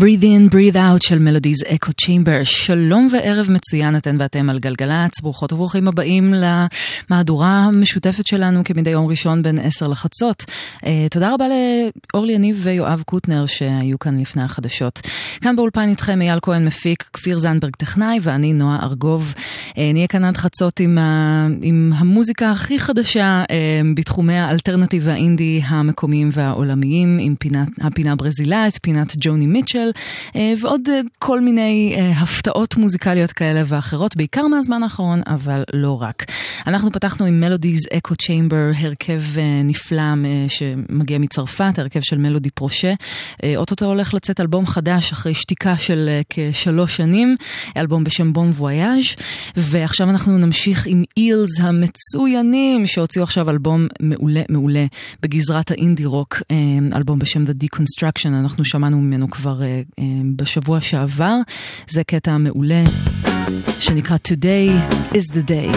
Breathe in, breathe out של מלודיז אקו צ'יימבר. שלום וערב מצוין, אתן ואתם על גלגלצ. ברוכות וברוכים הבאים למהדורה המשותפת שלנו כמדי יום ראשון בין 10 לחצות. Uh, תודה רבה לאורלי יניב ויואב קוטנר שהיו כאן לפני החדשות. כאן באולפן איתכם אייל כהן מפיק, כפיר זנדברג טכנאי ואני נועה ארגוב. Uh, נהיה כאן עד חצות עם, ה, עם המוזיקה הכי חדשה uh, בתחומי האלטרנטיב והאינדי המקומיים והעולמיים, עם פינת, הפינה הברזילאית, פינת ג'וני מיטשל. אה, ועוד אה, כל מיני אה, הפתעות מוזיקליות כאלה ואחרות, בעיקר מהזמן האחרון, אבל לא רק. אנחנו פתחנו עם מלודיז אקו צ'יימבר, הרכב נפלא שמגיע מצרפת, הרכב של מלודי פרושה. אוטוטו הולך לצאת אלבום חדש אחרי שתיקה של כשלוש שנים, אלבום בשם בום וויאז', ועכשיו אנחנו נמשיך עם אילס המצוינים, שהוציאו עכשיו אלבום מעולה מעולה בגזרת האינדי רוק, אלבום בשם The Deconstruction, אנחנו שמענו ממנו כבר בשבוע שעבר. זה קטע מעולה שנקרא Today is the day.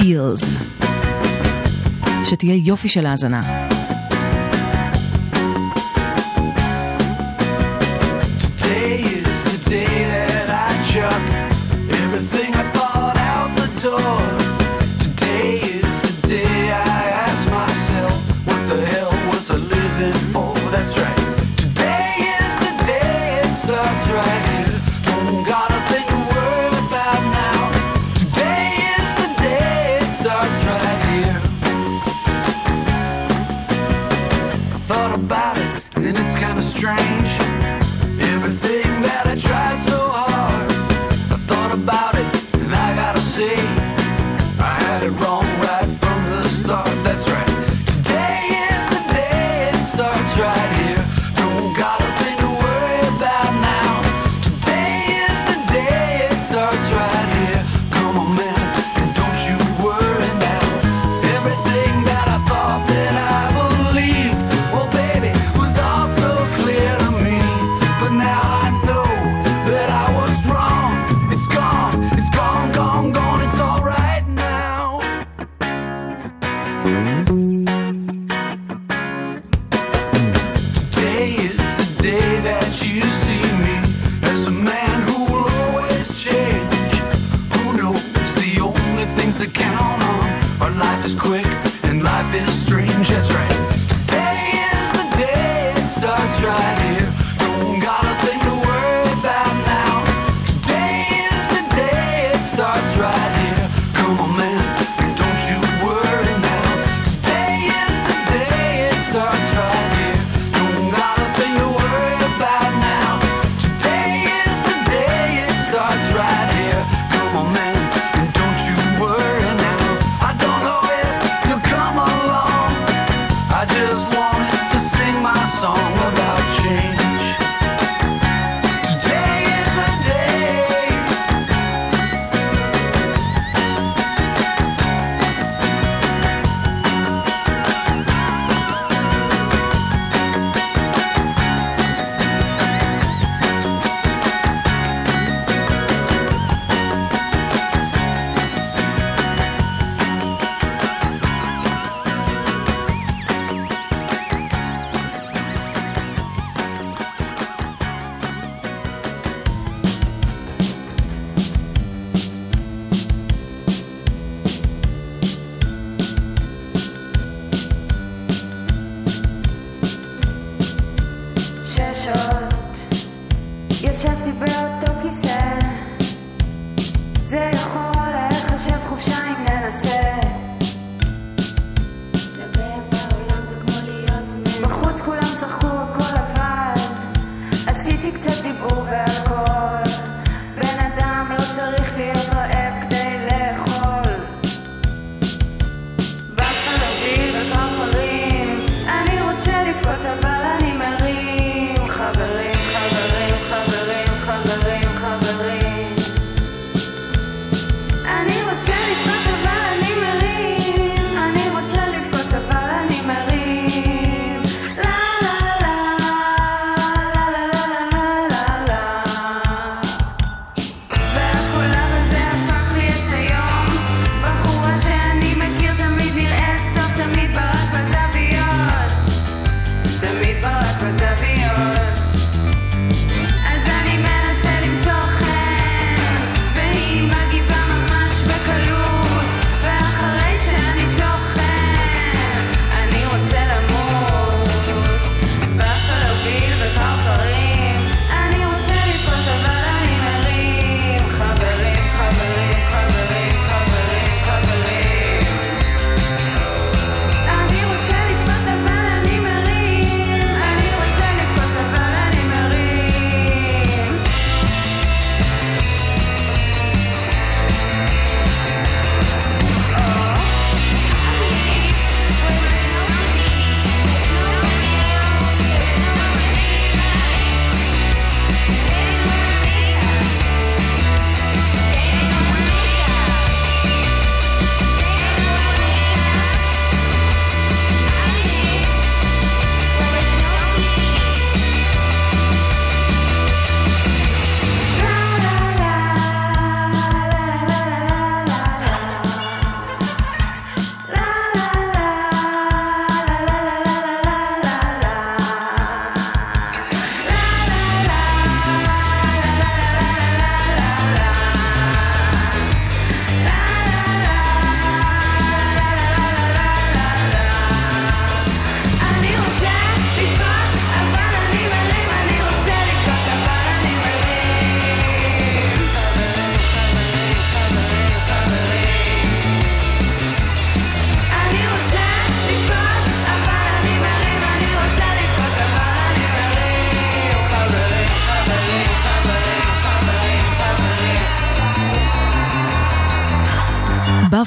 Eels. שתהיה יופי של האזנה.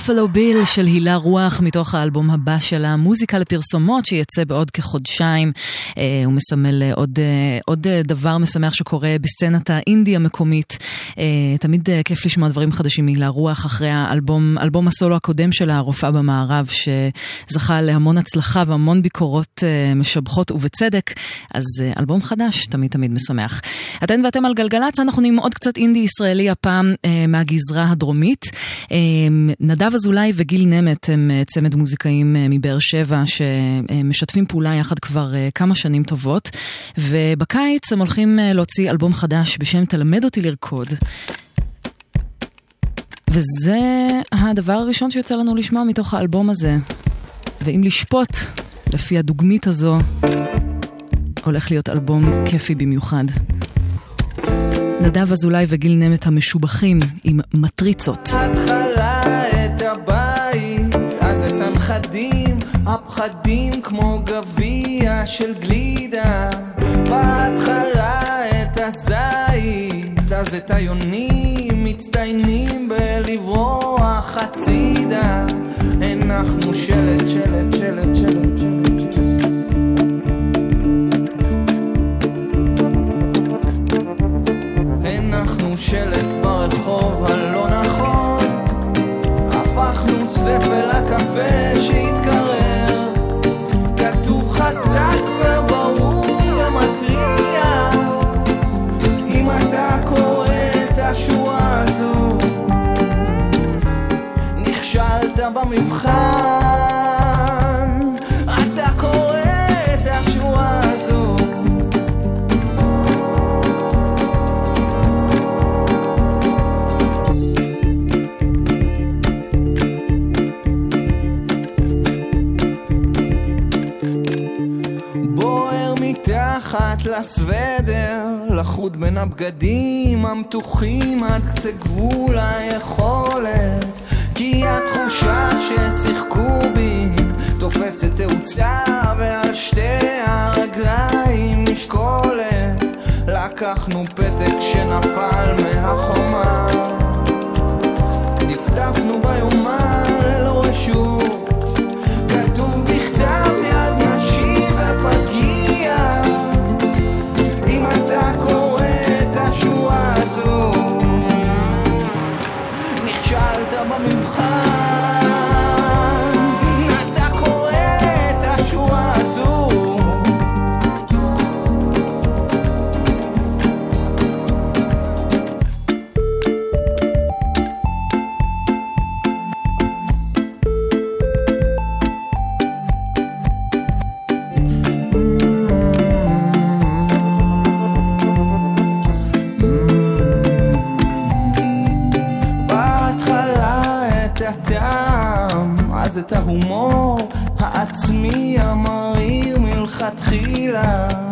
בפלו ביל של הילה רוח מתוך האלבום הבא שלה, מוזיקה לפרסומות שיצא בעוד כחודשיים. אה, הוא מסמל אה, עוד, אה, עוד דבר משמח שקורה בסצנת האינדי המקומית. אה, תמיד אה, כיף לשמוע דברים חדשים מהילה רוח אחרי האלבום, אלבום הסולו הקודם של הרופאה במערב, שזכה להמון הצלחה והמון ביקורות אה, משבחות ובצדק, אז אלבום חדש תמיד תמיד משמח. אתן ואתם על גלגלצ, אנחנו נהיים עוד קצת אינדי ישראלי הפעם מהגזרה הדרומית. נדב אזולאי וגיל נמת הם צמד מוזיקאים מבאר שבע שמשתפים פעולה יחד כבר כמה שנים טובות, ובקיץ הם הולכים להוציא אלבום חדש בשם תלמד אותי לרקוד. וזה הדבר הראשון שיוצא לנו לשמוע מתוך האלבום הזה. ואם לשפוט, לפי הדוגמית הזו, הולך להיות אלבום כיפי במיוחד. נדב אזולאי וגיל נמט המשובחים עם מטריצות. התחלה את הבית, אז את הנכדים, הפחדים כמו גביע של גלידה. בהתחלה אז את היונים מצטיינים בלברוח הצידה. הנחנו שלט, שלט, שלט, שלט, שלט. הנחנו שלט ברחוב הלא לסוודר, לחוד בין הבגדים המתוחים עד קצה גבול היכולת. כי התחושה ששיחקו בי תופסת תאוצה ועל שתי הרגליים משקולת. לקחנו פתק שנפל מהחומה, דפדפנו ביומן את ההומור העצמי המריר מלכתחילה.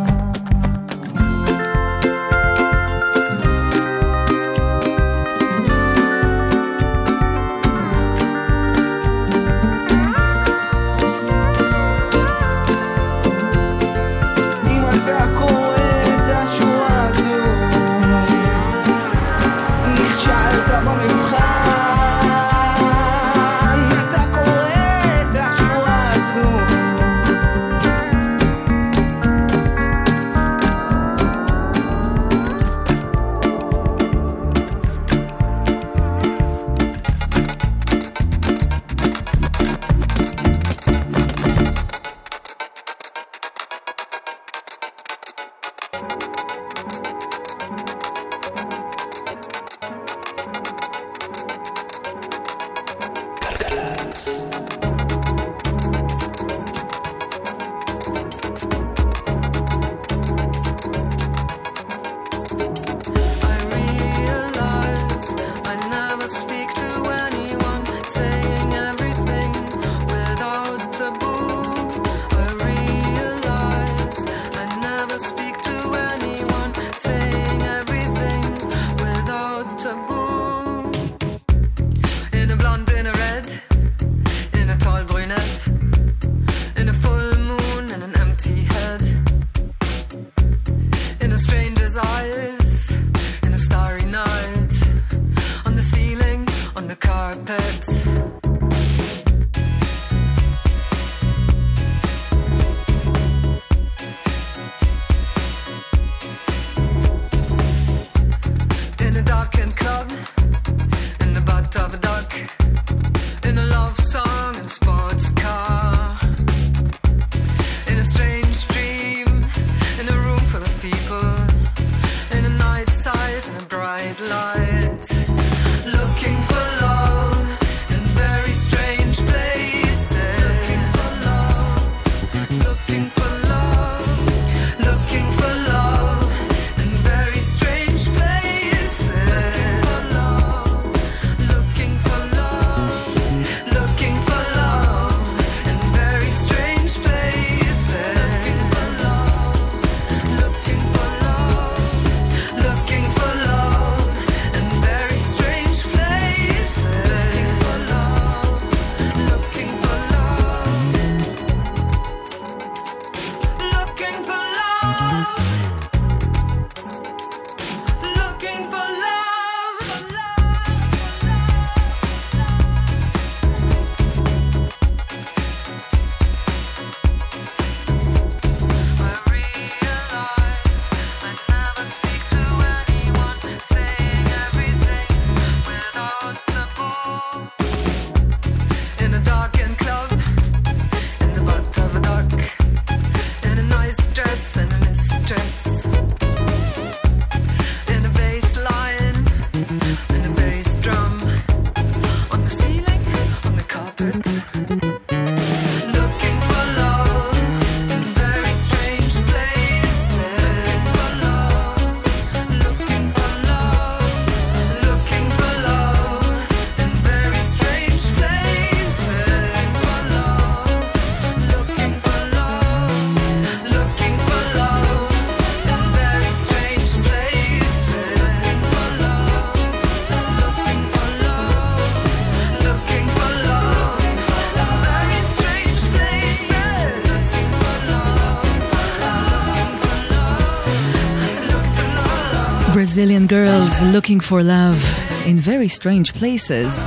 Brazilian girls looking for love in very strange places.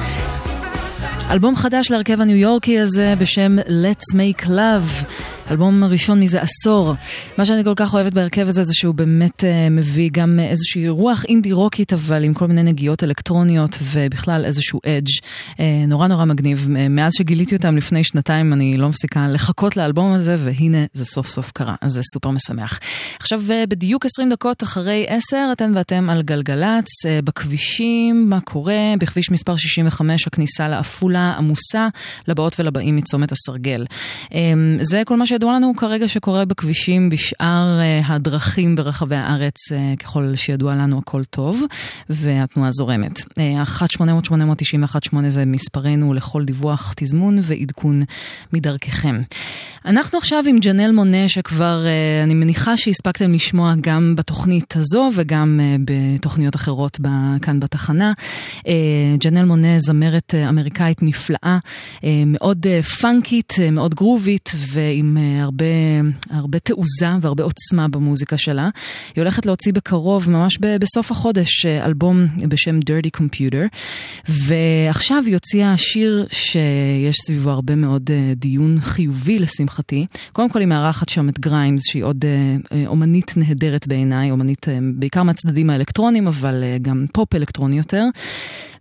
אלבום חדש להרכב הניו יורקי הזה בשם Let's Make Love. אלבום ראשון מזה עשור. מה שאני כל כך אוהבת בהרכב הזה זה שהוא באמת uh, מביא גם איזושהי רוח אינדי רוקית אבל עם כל מיני נגיעות אלקטרוניות ובכלל איזשהו אדג' uh, נורא נורא מגניב. Uh, מאז שגיליתי אותם לפני שנתיים אני לא מפסיקה לחכות לאלבום הזה והנה זה סוף סוף קרה אז זה סופר משמח. עכשיו uh, בדיוק 20 דקות אחרי 10 אתן ואתם על גלגלצ uh, בכבישים מה קורה בכביש מספר 65 הכניסה לעפולה עמוסה לבאות ולבאים מצומת הסרגל. זה כל מה שידוע לנו כרגע שקורה בכבישים בשאר uh, הדרכים ברחבי הארץ, uh, ככל שידוע לנו הכל טוב, והתנועה זורמת. Uh, 1-800-891-8 זה מספרנו לכל דיווח, תזמון ועדכון מדרככם. אנחנו עכשיו עם ג'נל מונה, שכבר אני מניחה שהספקתם לשמוע גם בתוכנית הזו וגם בתוכניות אחרות כאן בתחנה. ג'נל מונה זמרת אמריקאית נפלאה, מאוד פאנקית, מאוד גרובית ועם הרבה, הרבה תעוזה והרבה עוצמה במוזיקה שלה. היא הולכת להוציא בקרוב, ממש ב- בסוף החודש, uh, אלבום בשם Dirty Computer, ועכשיו היא הוציאה שיר שיש סביבו הרבה מאוד uh, דיון חיובי לשמחתי. קודם כל היא מארחת שם את גריימס, שהיא עוד uh, אומנית נהדרת בעיניי, אומנית בעיקר מהצדדים האלקטרונים, אבל גם פופ אלקטרוני יותר.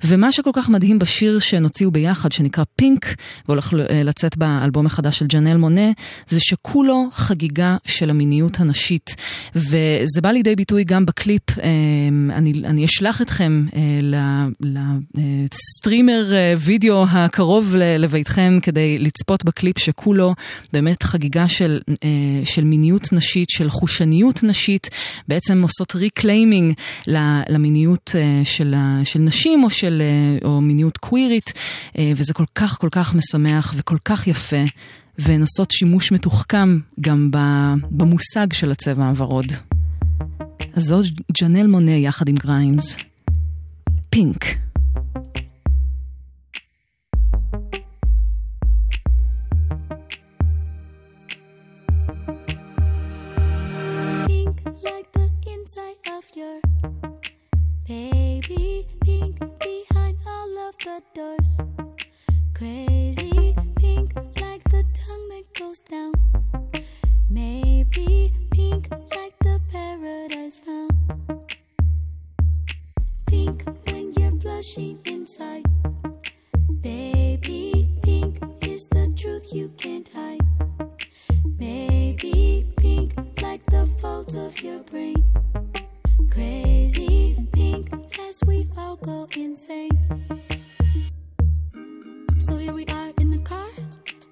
ומה שכל כך מדהים בשיר שהן הוציאו ביחד, שנקרא פינק, והולך לצאת באלבום החדש של ג'נל מונה, זה שכולו חגיגה של המיניות הנשית. וזה בא לידי ביטוי גם בקליפ, אני, אני אשלח אתכם לסטרימר וידאו הקרוב לביתכם כדי לצפות בקליפ שכולו באמת חגיגה של, של מיניות נשית, של חושניות נשית, בעצם עושות ריקליימינג למיניות של, של נשים או של... או מיניות קווירית, וזה כל כך כל כך משמח וכל כך יפה, והן עושות שימוש מתוחכם גם במושג של הצבע הוורוד. אז זאת ג'נל מונה יחד עם גריימס. פינק. Baby. Pink behind all of the doors. Crazy pink like the tongue that goes down. Maybe pink like the paradise found. Pink when you're blushing inside. Baby, pink is the truth you can't hide. Maybe pink like the folds of your brain. Crazy we all go insane. So here we are in the car,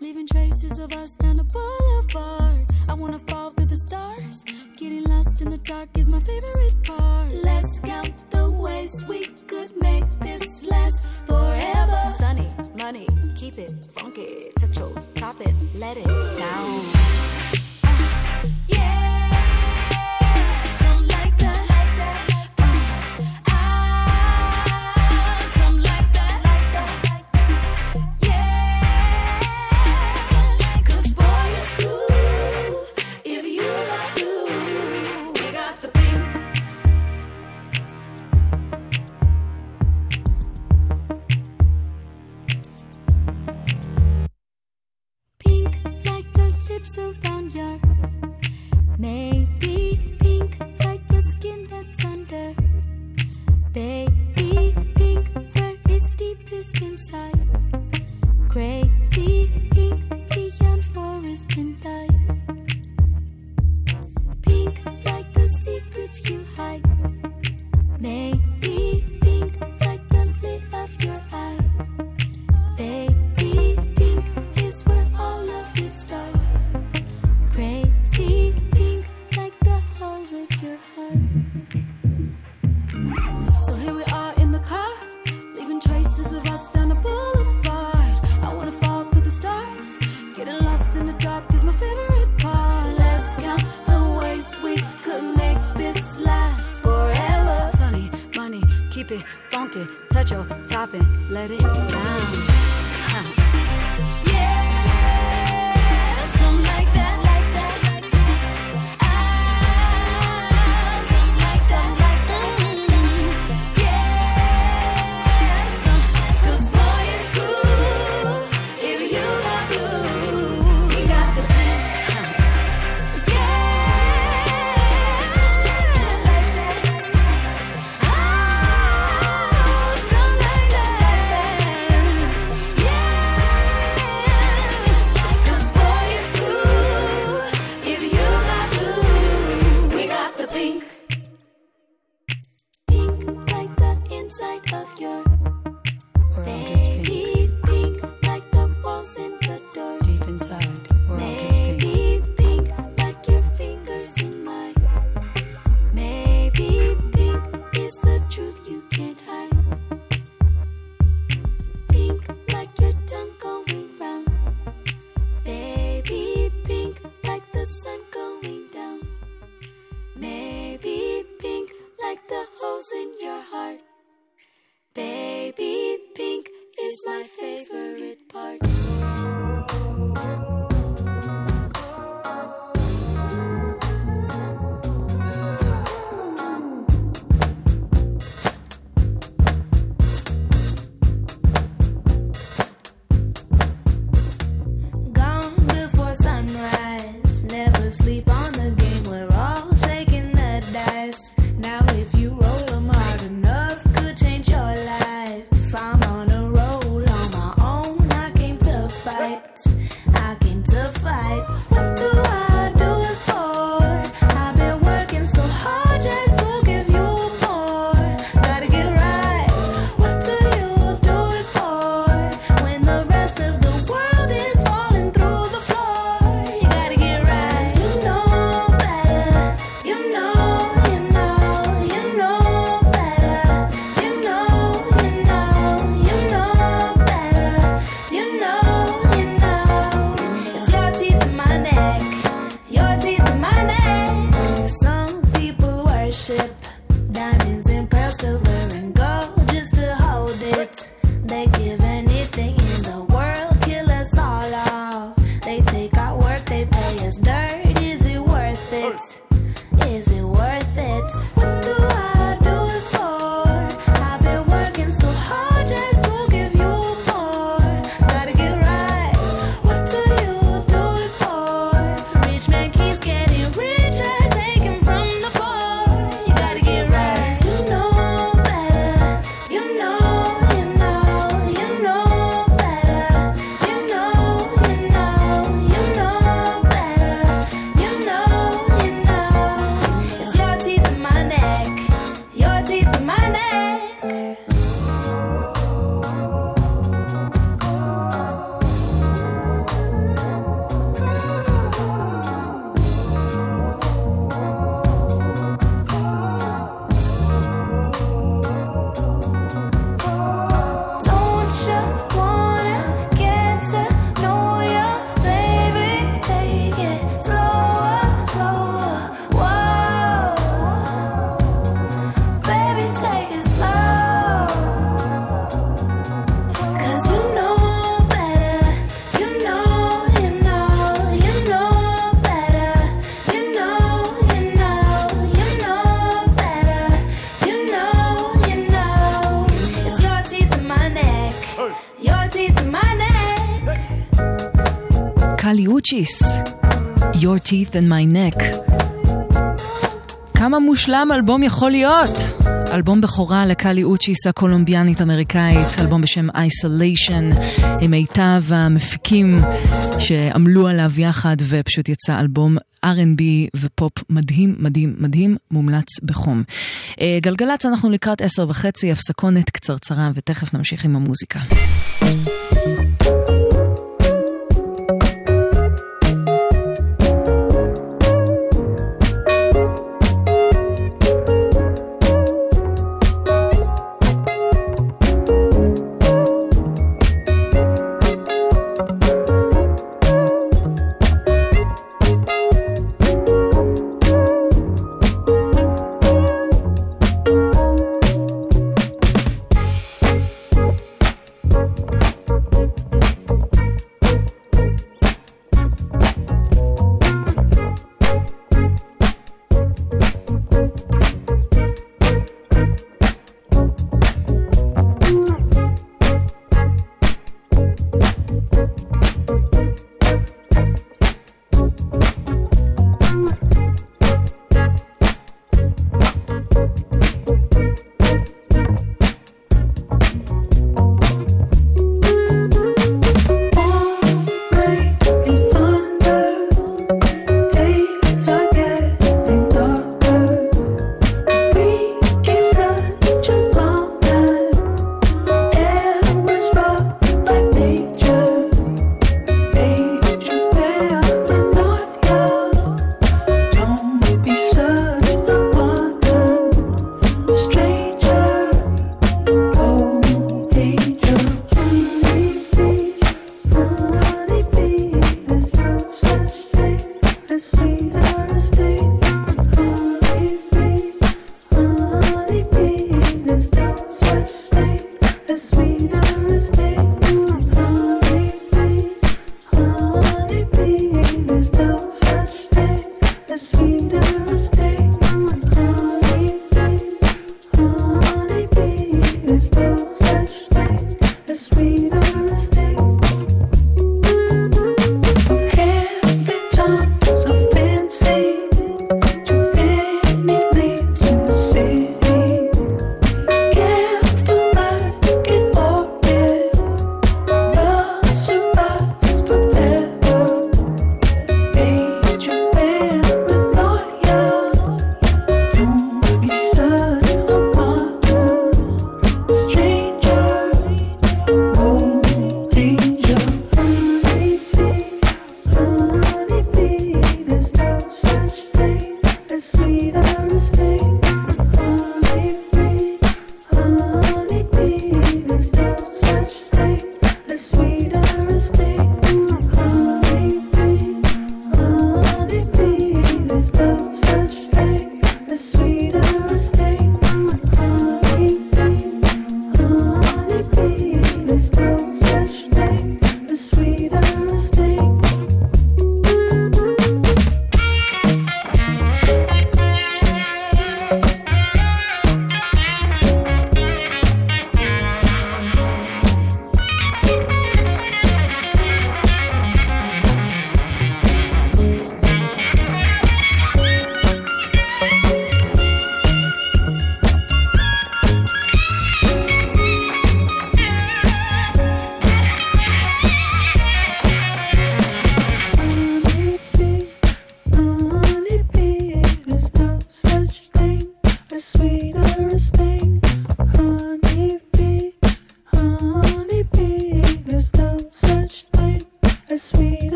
leaving traces of us down the boulevard. I wanna fall through the stars. Getting lost in the dark is my favorite part. Let's count the ways we could make this last forever. Sunny, money, keep it funky, touch your top it, let it down. צ'יס, Your Teeth and My Neck. כמה מושלם אלבום יכול להיות? אלבום בכורה לקאלי אוצ'יס הקולומביאנית-אמריקאית, אלבום בשם Isolation, עם מיטב המפיקים שעמלו עליו יחד, ופשוט יצא אלבום R&B ופופ מדהים, מדהים, מדהים, מומלץ בחום. אה, גלגלצ, אנחנו לקראת עשר וחצי, הפסקונת קצרצרה, ותכף נמשיך עם המוזיקה.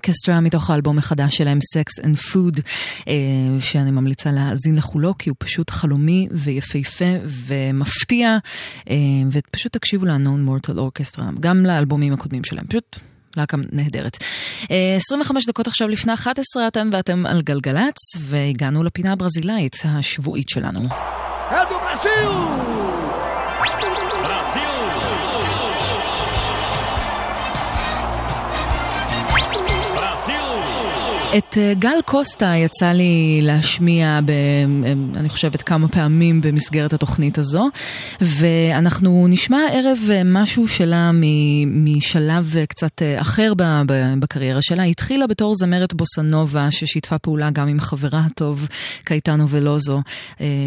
Orchestra, מתוך האלבום החדש שלהם, Sex and Food, אה, שאני ממליצה להאזין לכולו, כי הוא פשוט חלומי ויפהפה ומפתיע, אה, ופשוט תקשיבו ל-Unknown Mortal Orchestra, גם לאלבומים הקודמים שלהם, פשוט להקה נהדרת. אה, 25 דקות עכשיו לפני 11, אתם ואתם על גלגלצ, והגענו לפינה הברזילאית השבועית שלנו. É do Est את אה, גל קוסטה יצא לי להשמיע, ב, אה, אני חושבת, כמה פעמים במסגרת התוכנית הזו, ואנחנו נשמע הערב אה, משהו שלה משלב אה, קצת אחר בקריירה שלה. היא התחילה בתור זמרת בוסנובה, ששיתפה פעולה גם עם חברה הטוב, קייטנו ולוזו,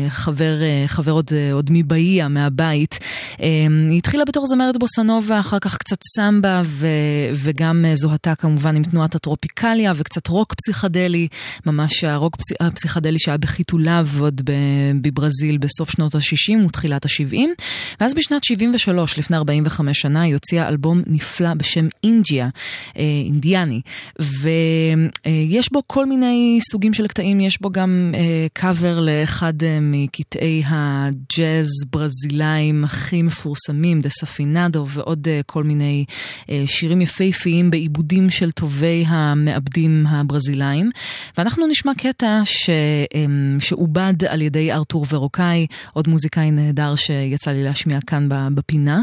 חבר, חבר עוד, עוד מבאיה, מהבית. היא התחילה בתור זמרת בוסנובה, אחר כך קצת סמבה, ו, וגם זוהתה כמובן עם תנועת הטרופיקליה, וקצת רוק פסיכדלי, ממש הרוק פס- הפסיכדלי שהיה בחיתוליו עוד בברזיל בסוף שנות ה-60 ותחילת ה-70. ואז בשנת 73, לפני 45 שנה, היא הוציאה אלבום נפלא בשם Índia, אה, אינדיאני, ויש בו כל מיני סוגים של קטעים, יש בו גם אה, קאבר לאחד אה, מקטעי הג'אז ברזילאים הכי מפורסמים, Desafinado, ועוד אה, כל מיני אה, שירים יפהפיים בעיבודים של טובי המעבדים הברזילאים. ואנחנו נשמע קטע ש, אה, שעובד על ידי ארתור ורוקאי, עוד מוזיקאי נהדר שיצא לי להשמיע כאן בפינה.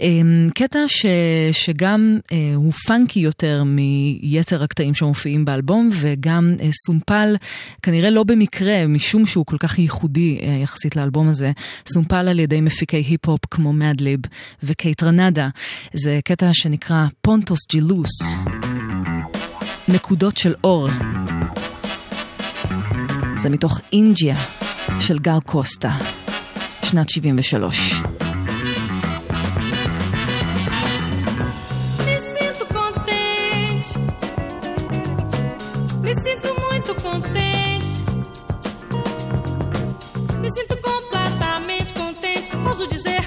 אה, קטע ש, שגם אה, הוא פאנקי יותר מיתר הקטעים שמופיעים באלבום, וגם אה, סומפל, כנראה לא במקרה, משום שהוא כל כך ייחודי אה, יחסית לאלבום הזה, סומפל על ידי מפיקי היפ-הופ כמו מדליב וקייטרנדה. זה קטע שנקרא Pontos de Luz. נקודות של אור. זה מתוך Índia של גל קוסטה, שנת 73. Me sinto contente, me sinto muito contente, me sinto completamente contente, ouso dizer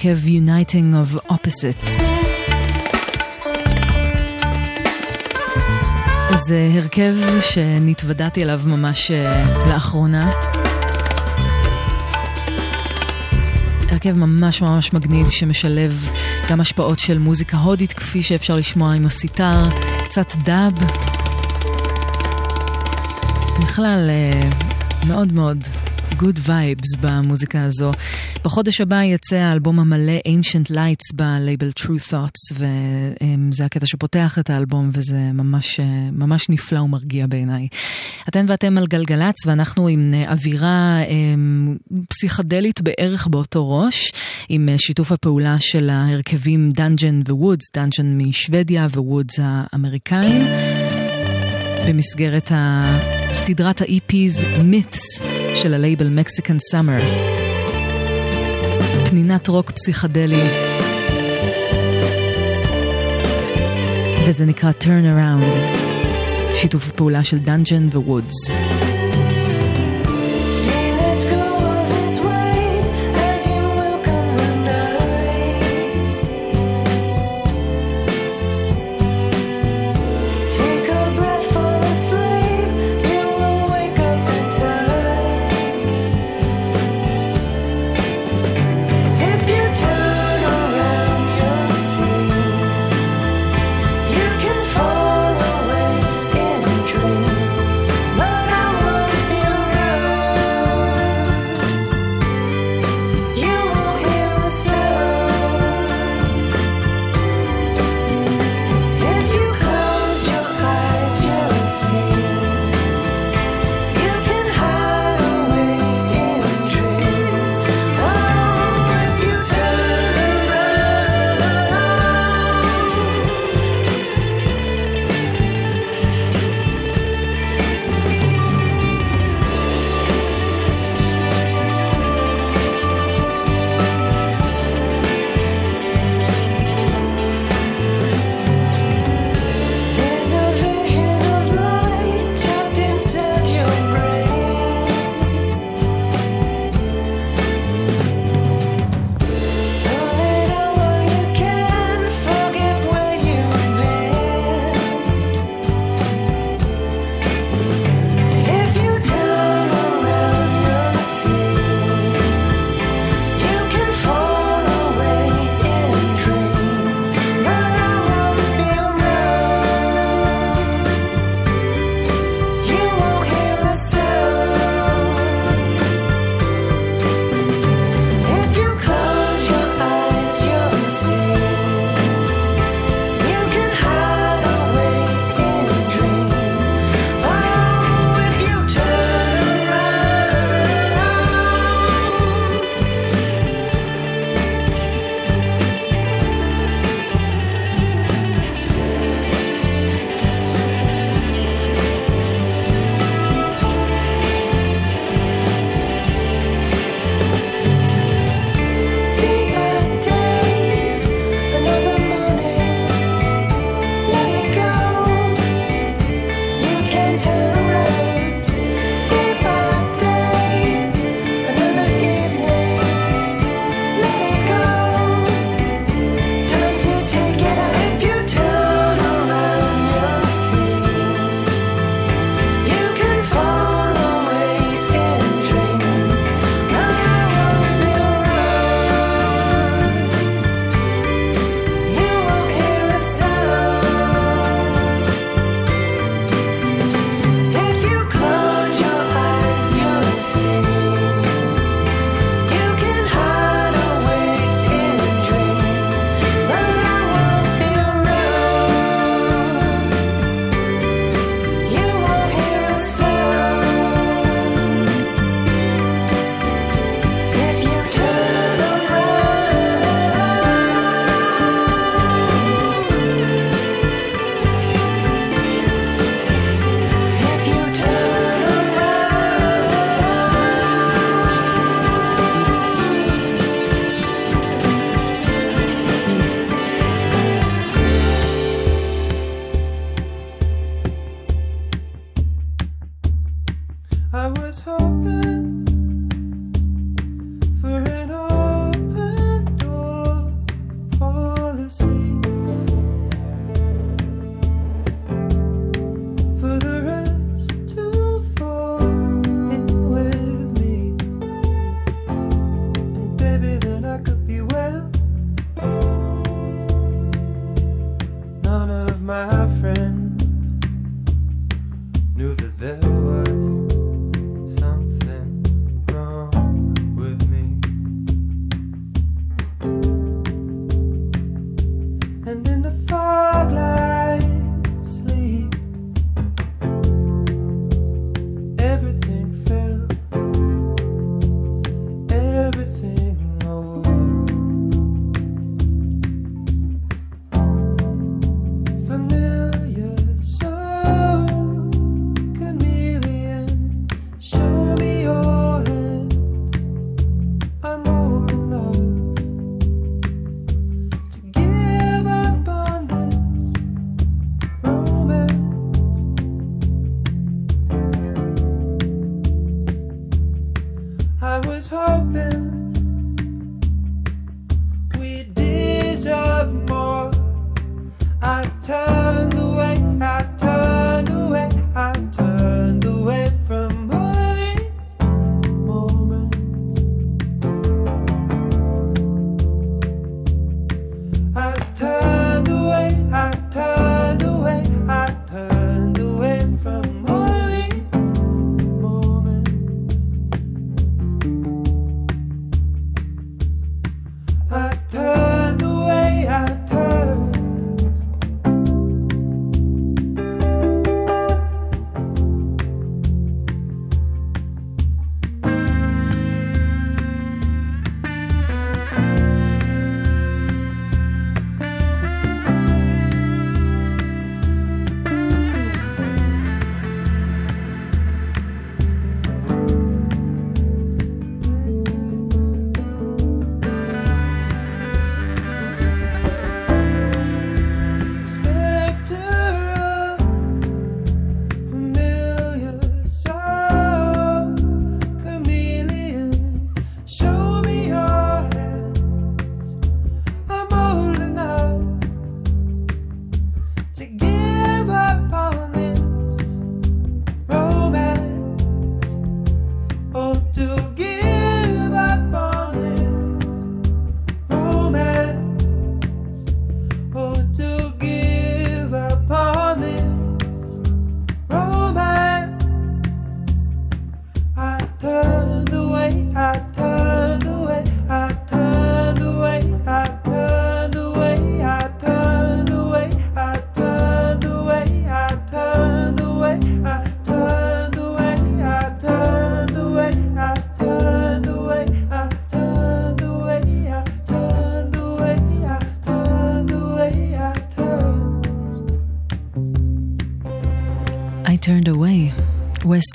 של ההרכב Uniting of Opposites. זה הרכב שנתוודעתי אליו ממש אה, לאחרונה. הרכב ממש ממש מגניב שמשלב גם השפעות של מוזיקה הודית כפי שאפשר לשמוע עם הסיטר, קצת דאב. בכלל אה, מאוד מאוד good vibes במוזיקה הזו. בחודש הבא יצא האלבום המלא Ancient Lights בלייבל True Thoughts וזה הקטע שפותח את האלבום וזה ממש, ממש נפלא ומרגיע בעיניי. אתן ואתם על גלגלצ ואנחנו עם אה, אווירה אה, פסיכדלית בערך באותו ראש, עם אה, שיתוף הפעולה של ההרכבים דאנג'ן ווודס, דאנג'ן משוודיה ווודס האמריקאים. במסגרת סדרת ה-EP's Myths של הלייבל Mexican Summer. פנינת רוק פסיכדלי. וזה נקרא Turn Around, שיתוף פעולה של דאנג'ן ווודס.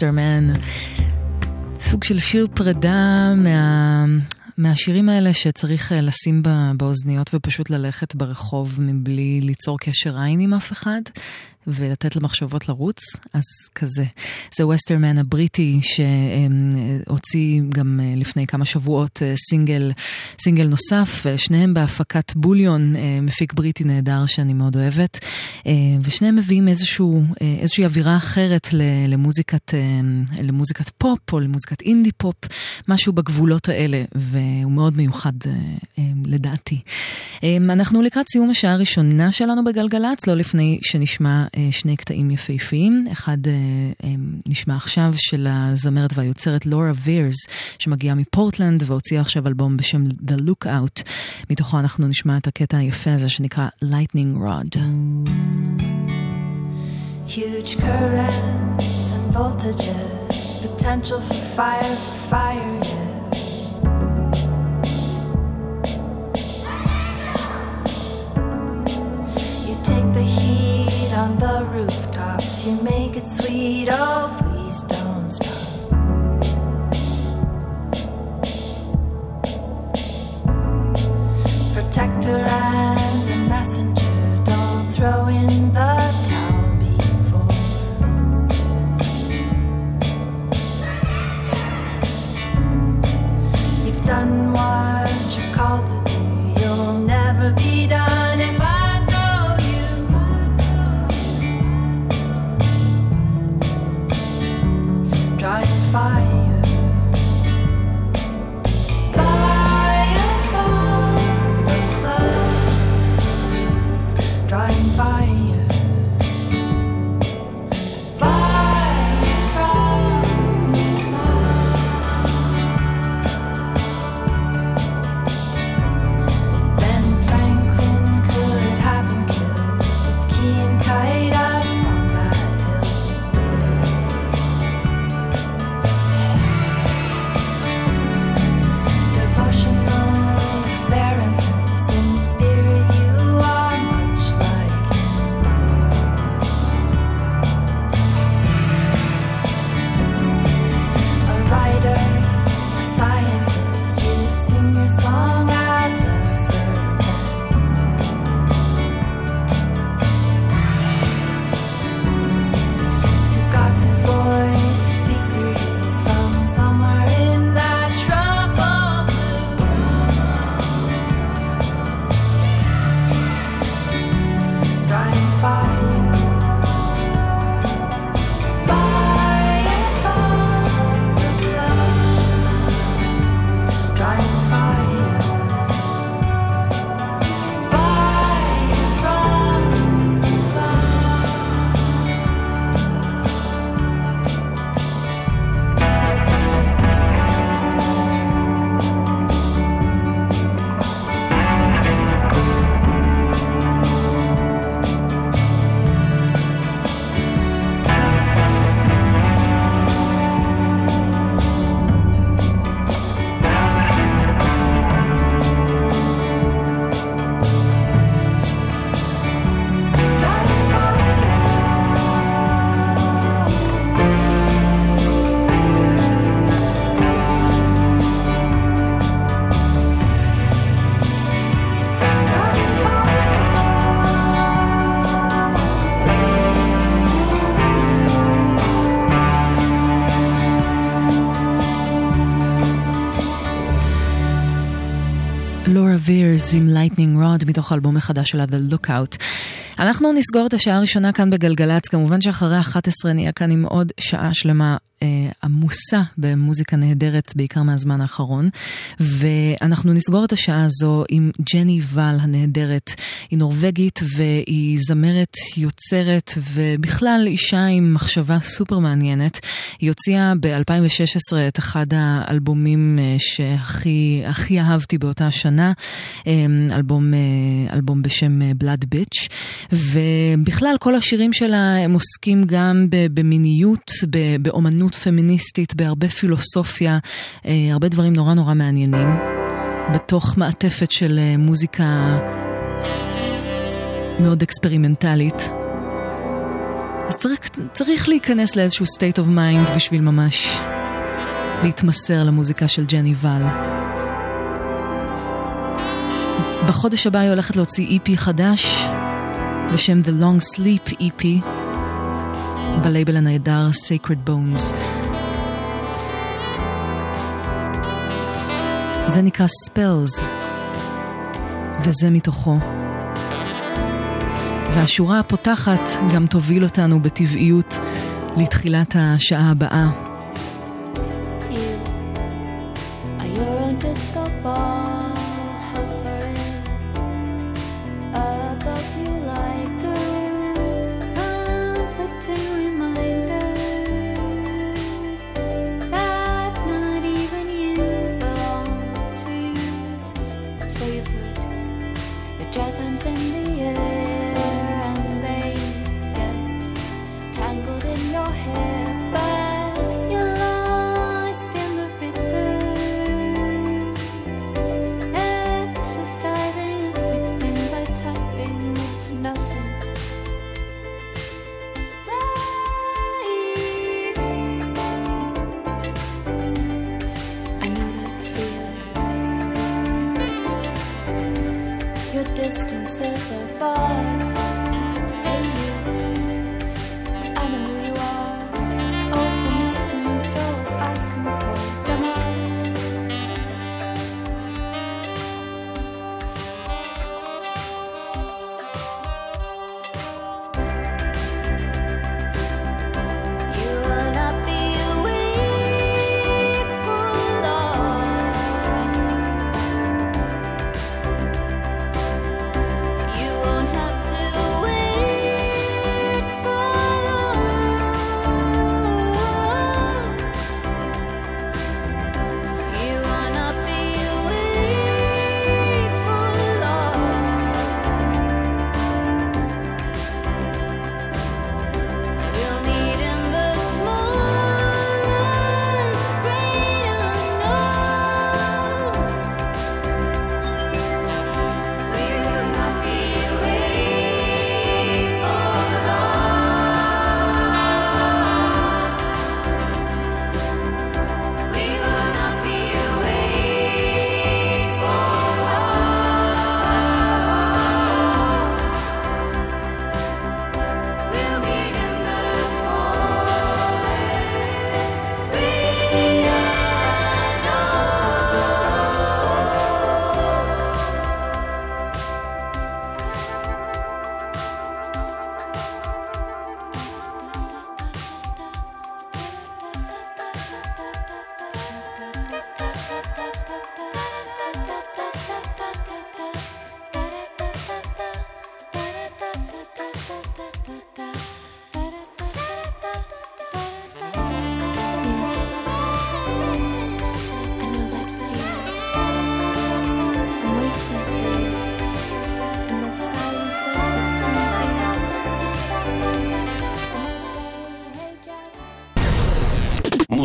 Westerman. סוג של שיר פרידה מה... מהשירים האלה שצריך אה, לשים בה- באוזניות ופשוט ללכת ברחוב מבלי ליצור קשר עין עם אף אחד ולתת למחשבות לרוץ, אז כזה. זה ווסטרמן הבריטי שהוציא גם אה, לפני כמה שבועות אה, סינגל, סינגל נוסף, אה, שניהם בהפקת בוליון, מפיק בריטי נהדר שאני מאוד אוהבת, ושניהם מביאים איזשהו, איזושהי אווירה אחרת למוזיקת, למוזיקת פופ או למוזיקת אינדי פופ, משהו בגבולות האלה, והוא מאוד מיוחד לדעתי. אנחנו לקראת סיום השעה הראשונה שלנו בגלגלצ, לא לפני שנשמע שני קטעים יפהפיים. אחד אה, אה, נשמע עכשיו של הזמרת והיוצרת לורה וירס, שמגיעה מפורטלנד והוציאה עכשיו אלבום בשם The Lookout. מתוכו אנחנו נשמע את הקטע היפה הזה שנקרא Lightning Rod. Huge currents and voltages, potential for fire, for fire, yes. The heat on the rooftops, you make it sweet, oh please don't stop. Protector and the Years עם Lightning Rod מתוך האלבום החדש שלה The Lookout. אנחנו נסגור את השעה הראשונה כאן בגלגלצ, כמובן שאחרי 11 נהיה כאן עם עוד שעה שלמה אה, עמוסה במוזיקה נהדרת, בעיקר מהזמן האחרון. ואנחנו נסגור את השעה הזו עם ג'ני ואל הנהדרת. היא נורבגית והיא זמרת, יוצרת ובכלל אישה עם מחשבה סופר מעניינת. היא הוציאה ב-2016 את אחד האלבומים אה, שהכי הכי אהבתי באותה שנה, אה, אלבום, אה, אלבום בשם Blood Bitch. ובכלל כל השירים שלה הם עוסקים גם במיניות, באומנות פמיניסטית, בהרבה פילוסופיה, אה, הרבה דברים נורא נורא מעניינים, בתוך מעטפת של אה, מוזיקה מאוד אקספרימנטלית. אז צריך, צריך להיכנס לאיזשהו state of mind בשביל ממש להתמסר למוזיקה של ג'ני ואל. בחודש הבא היא הולכת להוציא EP חדש בשם The Long Sleep EP בלייבל הנהדר Sacred Bones. זה נקרא Spells, וזה מתוכו. והשורה הפותחת גם תוביל אותנו בטבעיות לתחילת השעה הבאה.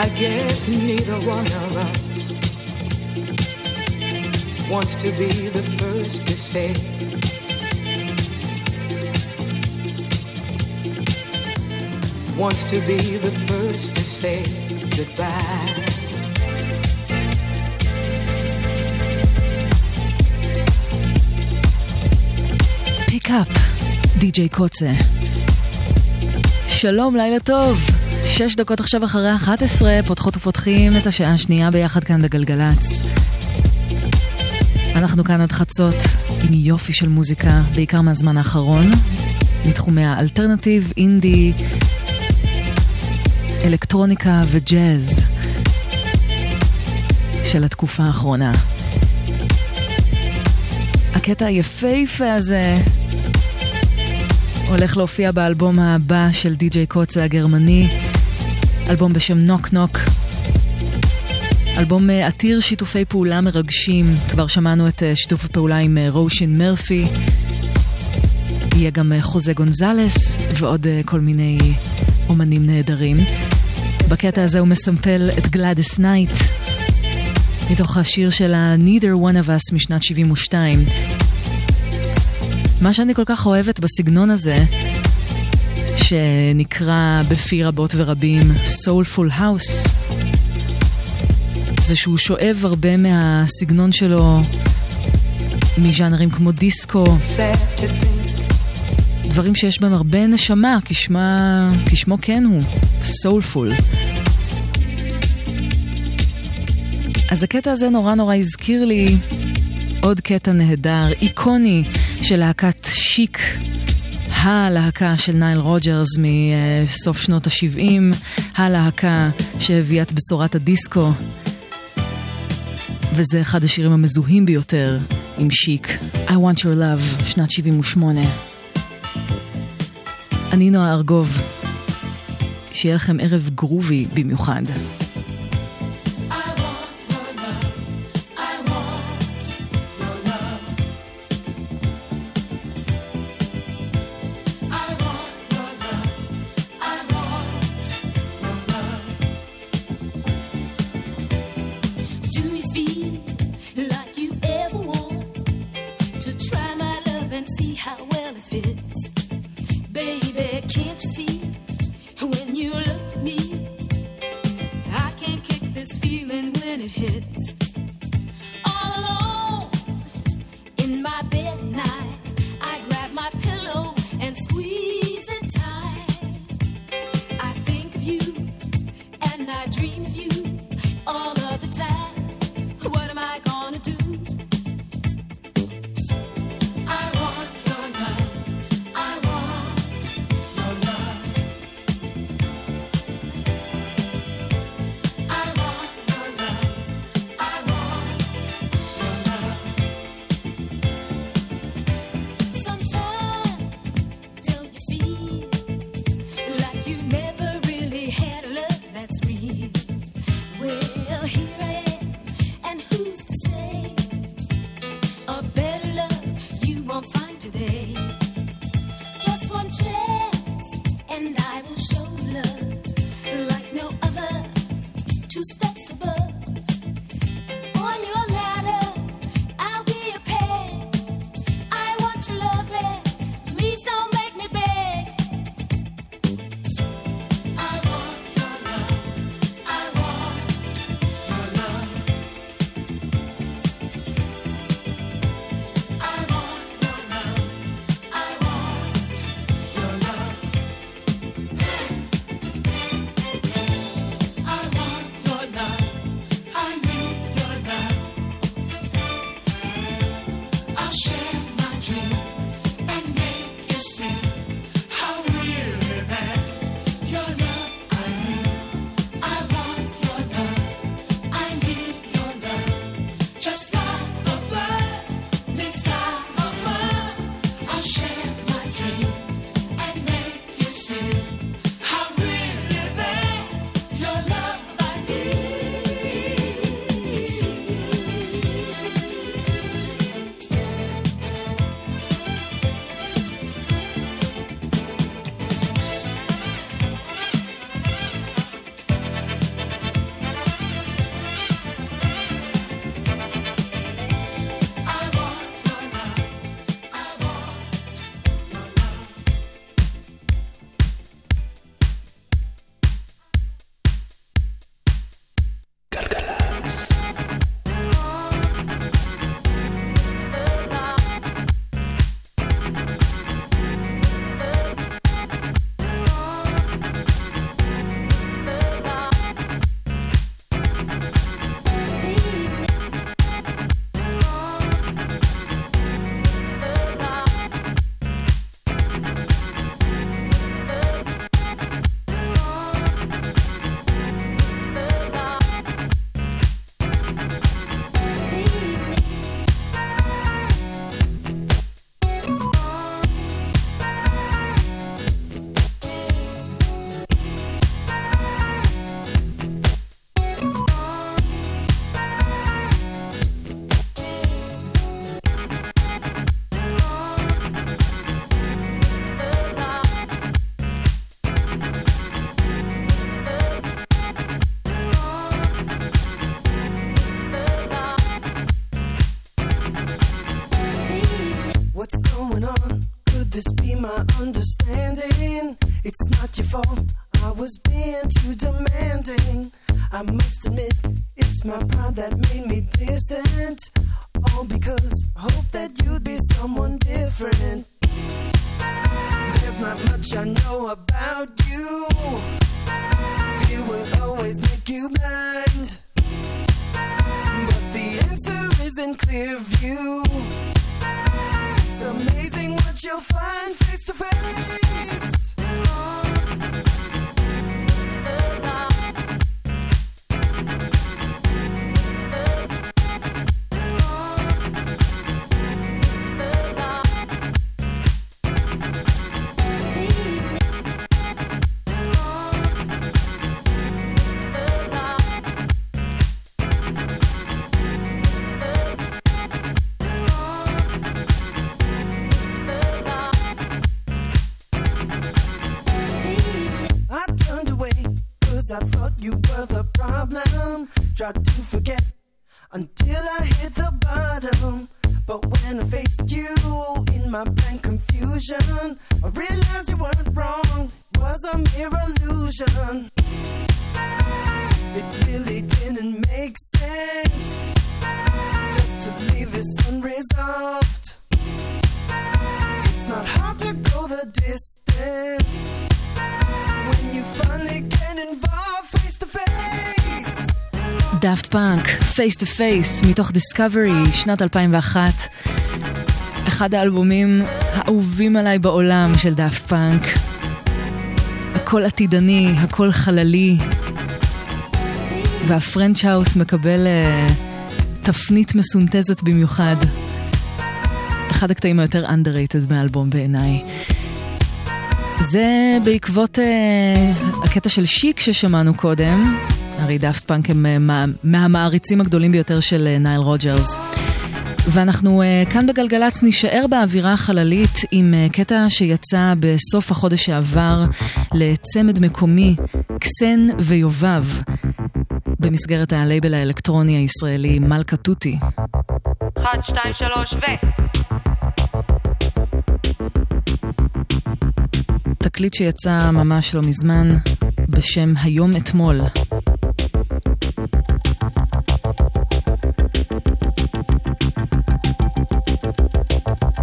I guess neither one of us wants to be the first to say. Wants to be the first to say goodbye. פיק-אפ, די.ג'יי קוצה. שלום, לילה טוב. שש דקות עכשיו אחרי 11, פותחות ופותחים את השעה השנייה ביחד כאן בגלגלצ. אנחנו כאן עד חצות עם יופי של מוזיקה, בעיקר מהזמן האחרון, מתחומי האלטרנטיב, אינדי, אלקטרוניקה וג'אז של התקופה האחרונה. הקטע היפהפה הזה הולך להופיע באלבום הבא של די.ג'יי קוצה הגרמני, אלבום בשם Knock Knock. אלבום אה, עתיר שיתופי פעולה מרגשים, כבר שמענו את אה, שיתוף הפעולה עם אה, רושין מרפי, יהיה גם חוזה גונזלס ועוד כל מיני אומנים נהדרים. בקטע הזה הוא מסמפל את גלאדס נייט, מתוך השיר של ה-Neither One of Us משנת 72. מה שאני כל כך אוהבת בסגנון הזה, שנקרא בפי רבות ורבים Soulful House, זה שהוא שואב הרבה מהסגנון שלו מז'אנרים כמו דיסקו. דברים שיש בהם הרבה נשמה, כשמה, כשמו כן הוא, Soulful. אז הקטע הזה נורא נורא הזכיר לי עוד קטע נהדר, איקוני של להקת שיק, הלהקה של נייל רוג'רס מסוף שנות ה-70, הלהקה שהביאה את בשורת הדיסקו, וזה אחד השירים המזוהים ביותר עם שיק, I want your love, שנת 78. אני נועה ארגוב, שיהיה לכם ערב גרובי במיוחד. fade Face to Face, מתוך Discovery, שנת 2001. אחד האלבומים האהובים עליי בעולם של דאפט פאנק. הכל עתידני, הכל חללי. וה French house מקבל אה, תפנית מסונתזת במיוחד. אחד הקטעים היותר underrated מהאלבום בעיניי. זה בעקבות אה, הקטע של שיק ששמענו קודם. הרי דאפט פאנק הם מה, מהמעריצים הגדולים ביותר של אה, נייל רוג'רס. ואנחנו אה, כאן בגלגלצ נישאר באווירה החללית עם קטע שיצא בסוף החודש שעבר לצמד מקומי, קסן ויובב, במסגרת הלייבל האלקטרוני הישראלי מלכה תותי. אחת, שתיים, שלוש, ו... תקליט שיצא ממש לא מזמן בשם היום אתמול.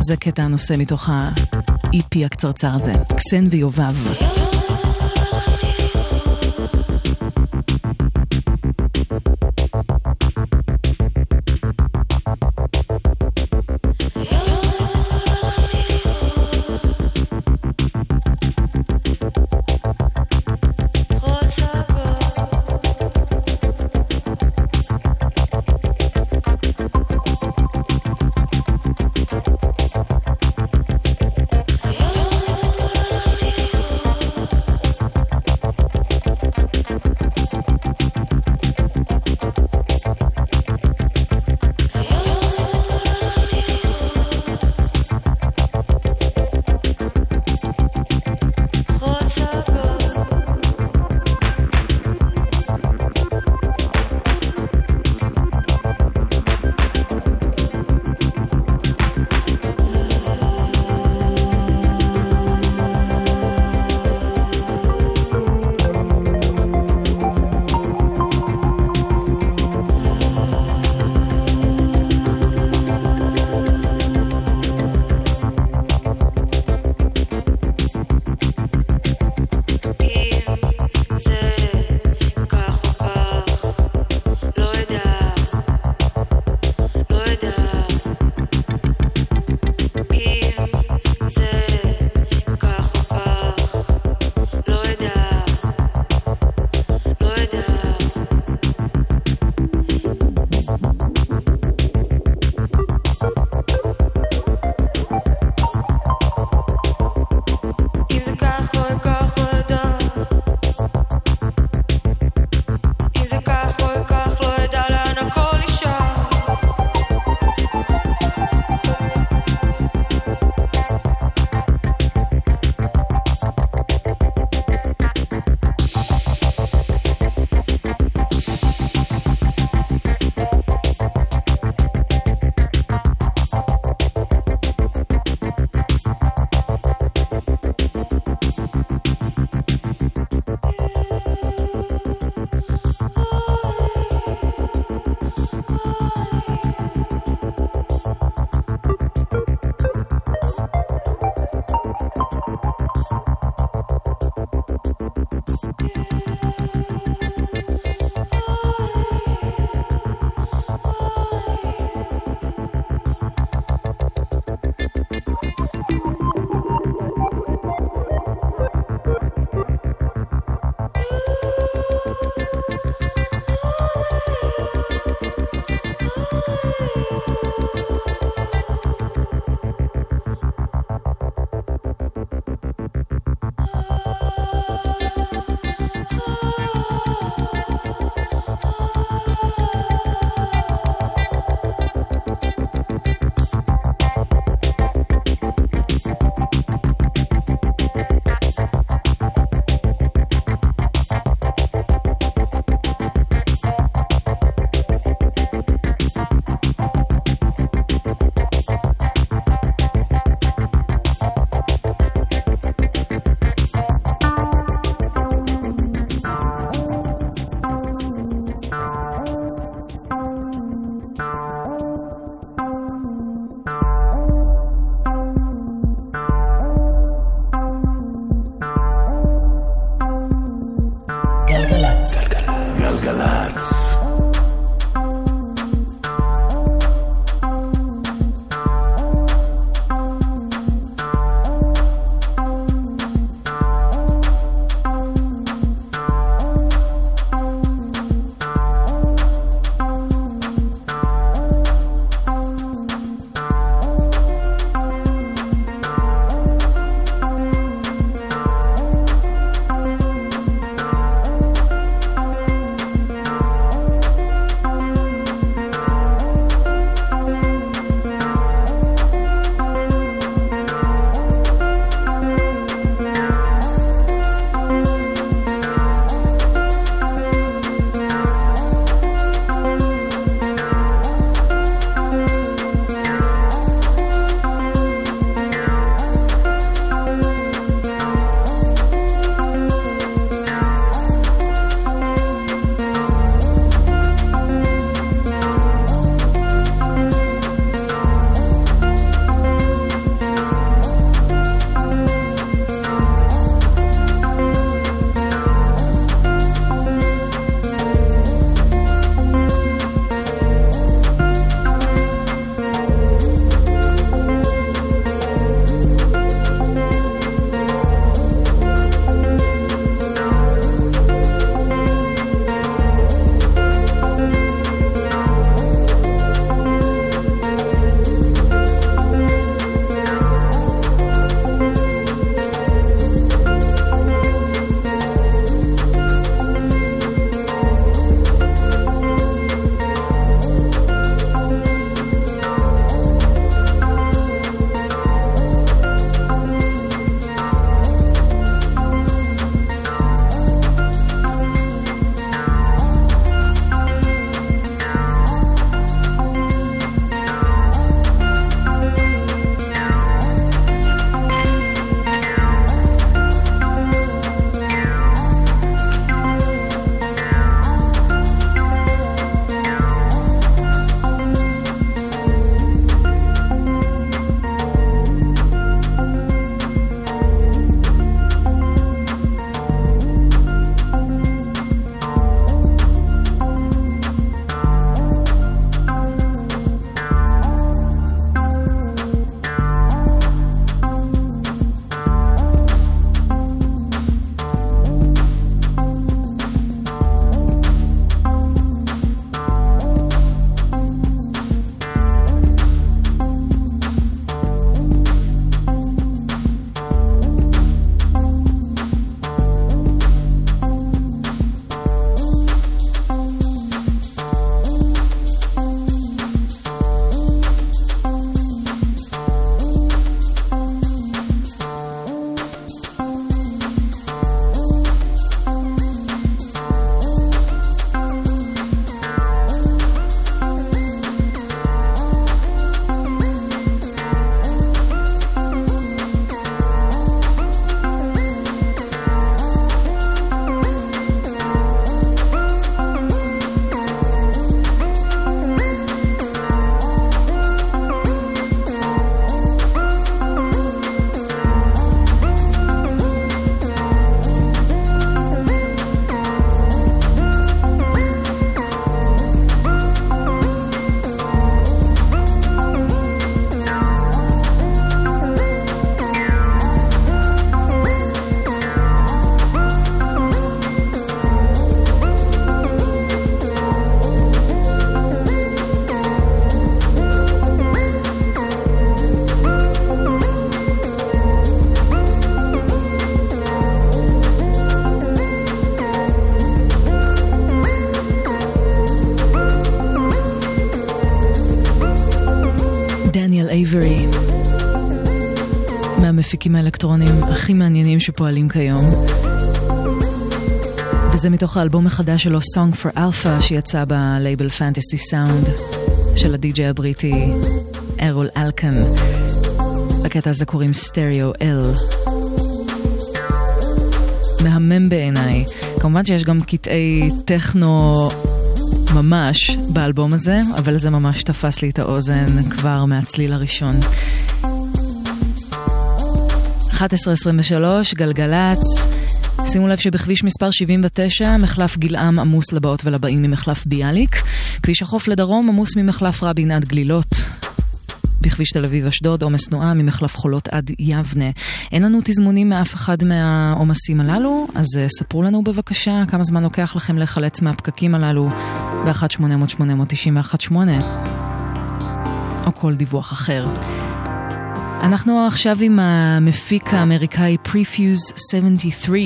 זה קטע הנושא מתוך ה-EP הקצרצר הזה, קסן ויובב. אייברי, מהמפיקים האלקטרונים הכי מעניינים שפועלים כיום. וזה מתוך האלבום החדש שלו, Song for Alpha, שיצא בלייבל פנטסי סאונד של הדי-ג'יי הבריטי ארול אלקן. לקטע הזה קוראים סטריאו אל. מהמם בעיניי. כמובן שיש גם קטעי טכנו ממש באלבום הזה, אבל זה ממש תפס לי את האוזן כבר מהצליל הראשון. 11.23, גלגלצ. שימו לב שבכביש מספר 79, מחלף גלעם עמוס לבאות ולבאים ממחלף ביאליק. כביש החוף לדרום עמוס ממחלף רבין עד גלילות. בכביש תל אביב-אשדוד, עומס תנועה ממחלף חולות עד יבנה. אין לנו תזמונים מאף אחד מהעומסים הללו, אז uh, ספרו לנו בבקשה כמה זמן לוקח לכם להיחלץ מהפקקים הללו ב-1-800-891-8 או כל דיווח אחר. אנחנו עכשיו עם המפיק האמריקאי Prefuse 73.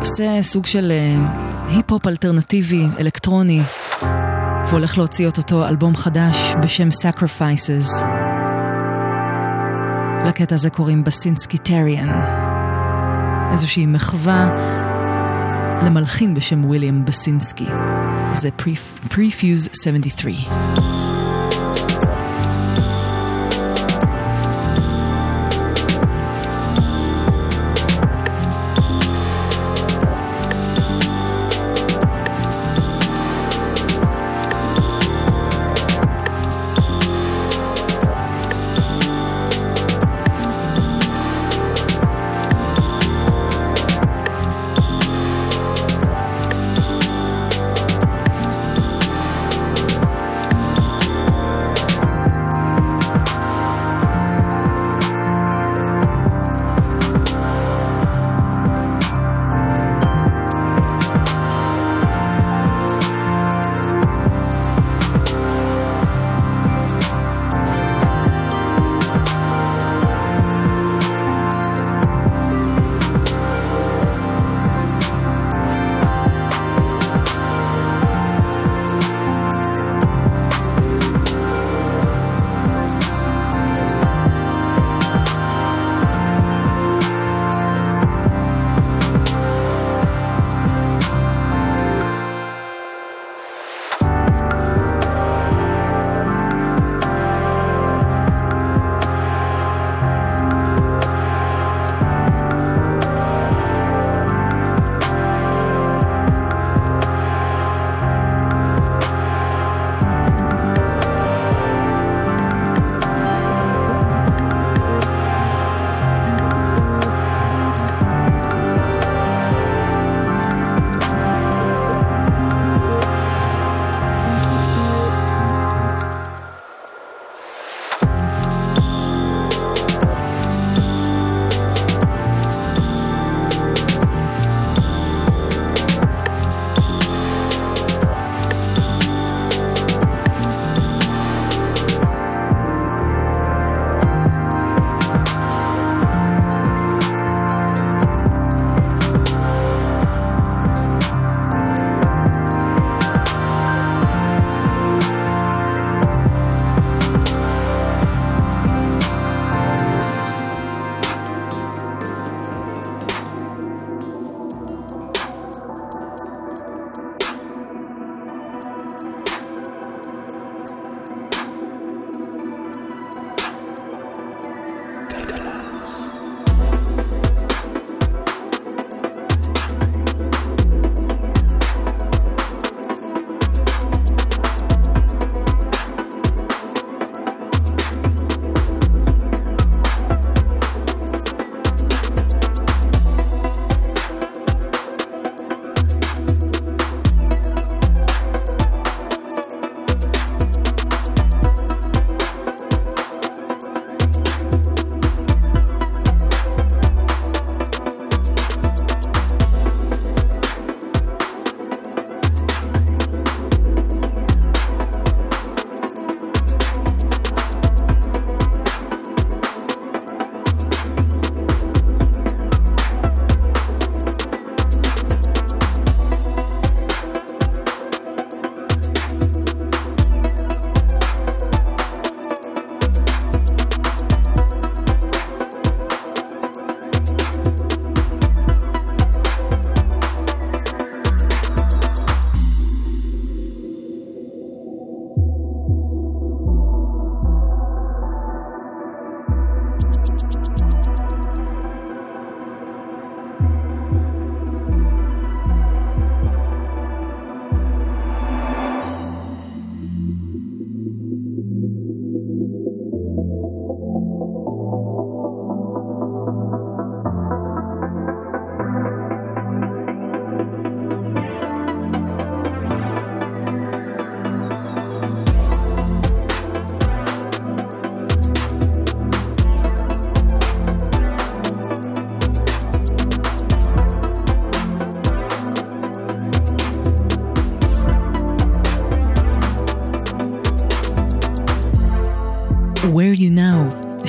עושה סוג של אה, היפ-הופ אלטרנטיבי, אלקטרוני. והולך להוציא את אותו אלבום חדש בשם Sacrifices. לקטע הזה קוראים Basinskitarian. איזושהי מחווה למלחין בשם וויליאם בסינסקי. זה Prefuse 73.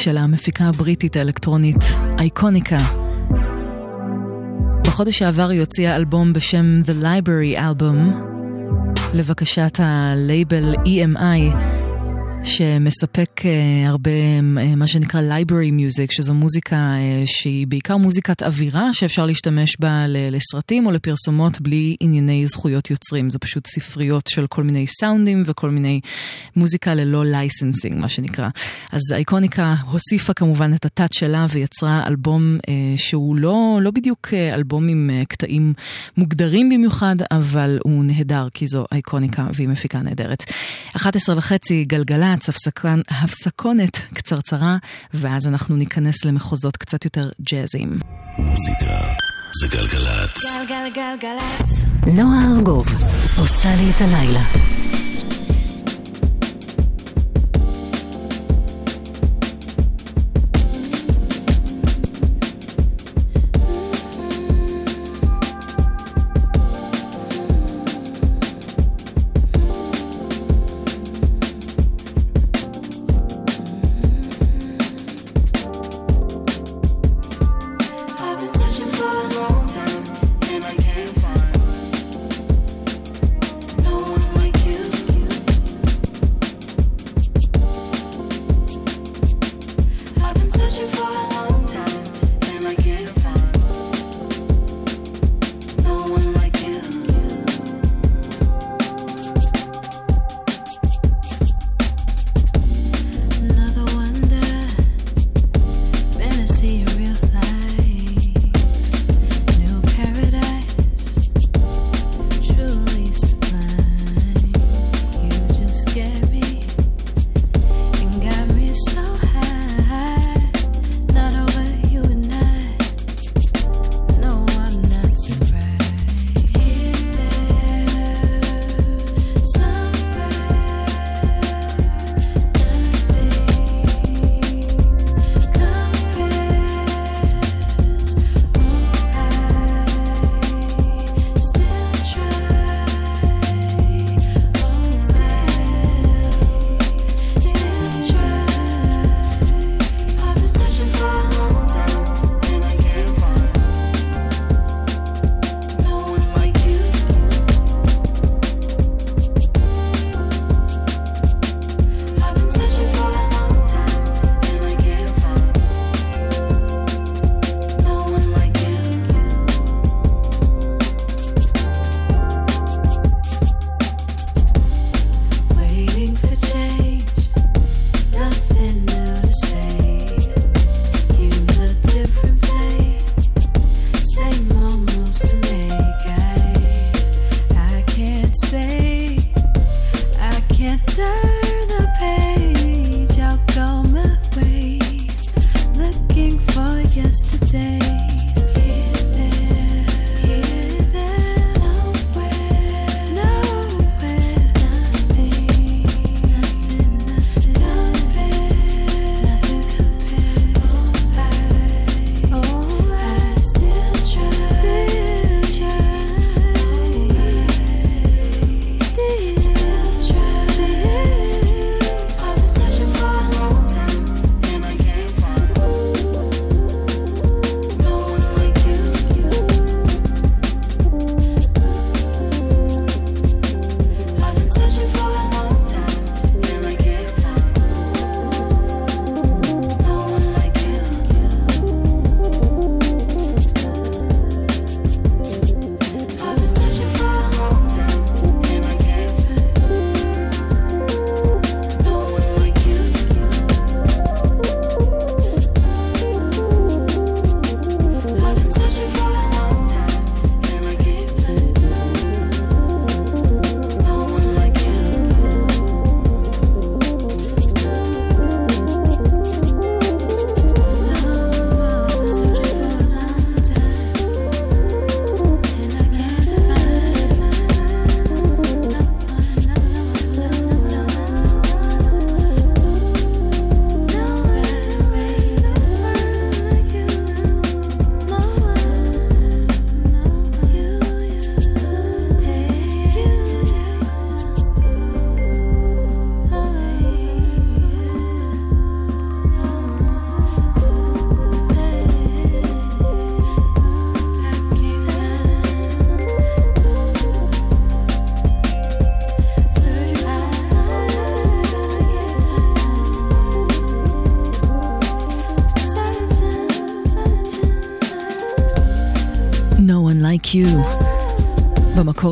של המפיקה הבריטית האלקטרונית אייקוניקה. בחודש שעבר היא הוציאה אלבום בשם The Library Album, לבקשת הלייבל EMI, שמספק uh, הרבה uh, מה שנקרא library music, שזו מוזיקה uh, שהיא בעיקר מוזיקת אווירה, שאפשר להשתמש בה לסרטים או לפרסומות בלי ענייני זכויות יוצרים. זה פשוט ספריות של כל מיני סאונדים וכל מיני מוזיקה ללא licensing, מה שנקרא. אז אייקוניקה הוסיפה כמובן את ה touch שלה ויצרה אלבום שהוא לא, לא בדיוק אלבום עם קטעים מוגדרים במיוחד, אבל הוא נהדר, כי זו אייקוניקה והיא מפיקה נהדרת. 11 וחצי גלגלצ, הפסקן, הפסקונת קצרצרה, ואז אנחנו ניכנס למחוזות קצת יותר ג'אזיים. מוזיקה זה גלגלצ. גלגלגלגלצ. נועה ארגוב עושה לי את הלילה.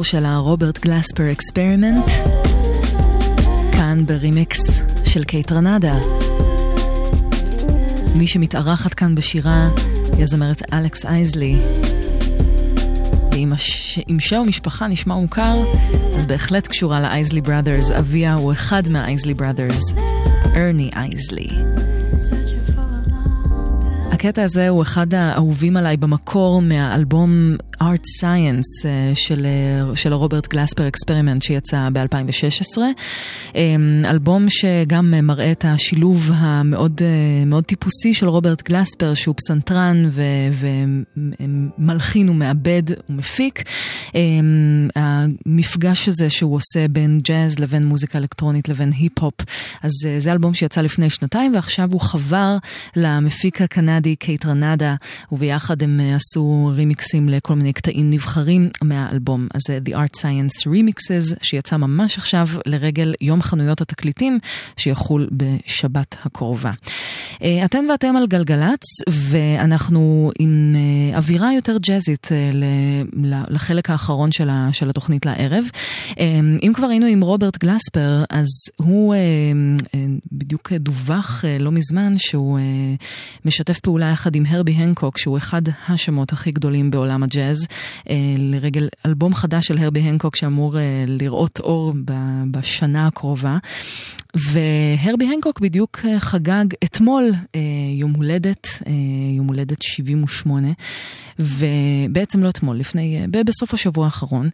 במקור שלה רוברט גלספר Experiment, כאן ברימיקס של קייטרנדה. מי שמתארחת כאן בשירה היא הזמרת אלכס אייזלי. ואם הש... שם המשפחה נשמע מוכר, אז בהחלט קשורה לאייזלי בראדרס. אביה הוא אחד מהאייזלי בראדרס, ארני אייזלי. הקטע הזה הוא אחד האהובים עליי במקור מהאלבום Art Science אה, של, אה, של רוברט גלספר Experiment שיצא ב-2016. אלבום שגם מראה את השילוב המאוד אה, מאוד טיפוסי של רוברט גלספר שהוא פסנתרן ומלחין ומעבד ומפיק. המפגש הזה שהוא עושה בין ג'אז לבין מוזיקה אלקטרונית לבין היפ-הופ, אז זה אלבום שיצא לפני שנתיים ועכשיו הוא חבר למפיק הקנדי קייט רנדה וביחד הם עשו רימיקסים לכל מיני קטעים נבחרים מהאלבום. אז זה The Art Science Remixes, שיצא ממש עכשיו לרגל יום חנויות התקליטים, שיחול בשבת הקרובה. אה, אתן ואתם על גלגלצ, ואנחנו עם אה, אווירה יותר ג'אזית אה, לחלק האחרון של, התוכנית לערב. אם כבר היינו עם רוברט גלספר, אז הוא בדיוק דווח לא מזמן שהוא משתף פעולה יחד עם הרבי הנקוק, שהוא אחד השמות הכי גדולים בעולם הג'אז. לרגל אלבום חדש של הרבי הנקוק שאמור לראות אור בשנה הקרובה. en. והרבי הנקוק בדיוק אה, חגג אתמול יום הולדת, יום הולדת 78, ובעצם לא אתמול, לפני, בסוף השבוע האחרון,